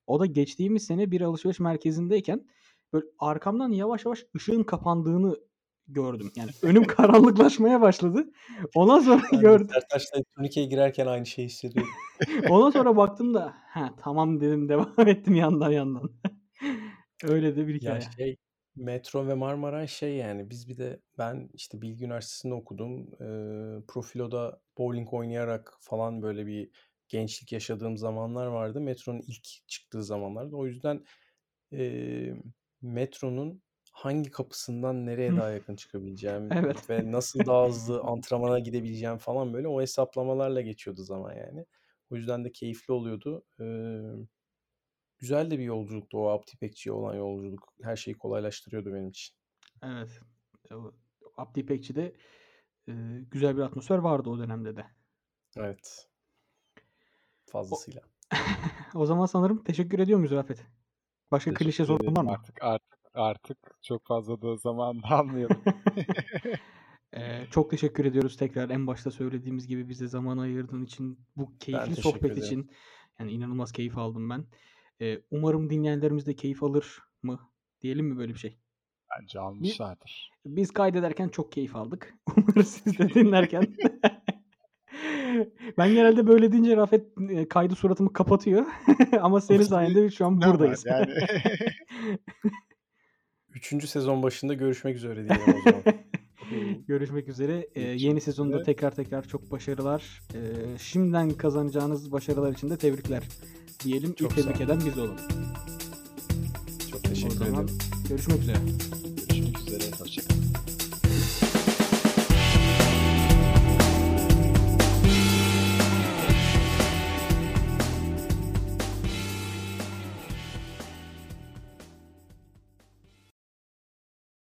O da geçtiğimiz sene bir alışveriş merkezindeyken böyle arkamdan yavaş yavaş ışığın kapandığını gördüm. Yani önüm karanlıklaşmaya başladı. Ondan sonra Ben gördüm. Sertaç'la turnikeye girerken aynı şeyi hissediyordum. Ondan sonra baktım da, "He, tamam." dedim. Devam ettim yandan yandan. Öyle de bir Ya, hikâye. şey, Metro ve Marmaray şey yani biz bir de ben işte Bilgi Üniversitesi'nde okudum. Eee, Profilo'da bowling oynayarak falan böyle bir gençlik yaşadığım zamanlar vardı. Metro'nun ilk çıktığı zamanlardı. O yüzden, eee, metronun hangi kapısından nereye daha yakın çıkabileceğim Evet. ve nasıl daha hızlı antrenmana gidebileceğim falan böyle o hesaplamalarla geçiyordu zaman yani. O yüzden de keyifli oluyordu. Eee, güzel de bir yolculuktu o Abdi İpekçi'ye olan yolculuk. Her şeyi kolaylaştırıyordu benim için. Evet. O Abdi İpekçi'de, eee, güzel bir atmosfer vardı o dönemde de. Evet. O Fazlasıyla. o zaman sanırım teşekkür ediyor muyuz Rafet? Başka klişe Teşekkür sorun var ederim. mı? Artık artık artık çok fazla da zamanını almayalım. Eee, çok teşekkür ediyoruz tekrar en başta söylediğimiz gibi bize zaman ayırdığın için, bu keyifli sohbet ederim. için. Yani inanılmaz keyif aldım ben. Eee, umarım dinleyenlerimiz de keyif alır mı? Diyelim mi böyle bir şey? Bence almışlardır. biz kaydederken çok keyif aldık. Umarım siz de dinlerken. Ben genelde böyle deyince Rafet, eee, kaydı suratımı kapatıyor ama senin sayende şu an buradayız. yani? 3. sezon başında görüşmek üzere diyelim o zaman. Görüşmek üzere. Görüşmek yeni sezonda üzere. tekrar tekrar çok başarılar. Eee, şimdiden kazanacağınız başarılar için de tebrikler diyelim. İlk Çok sağ tebrik eden biz olalım. Çok teşekkür ederim. görüşmek üzere.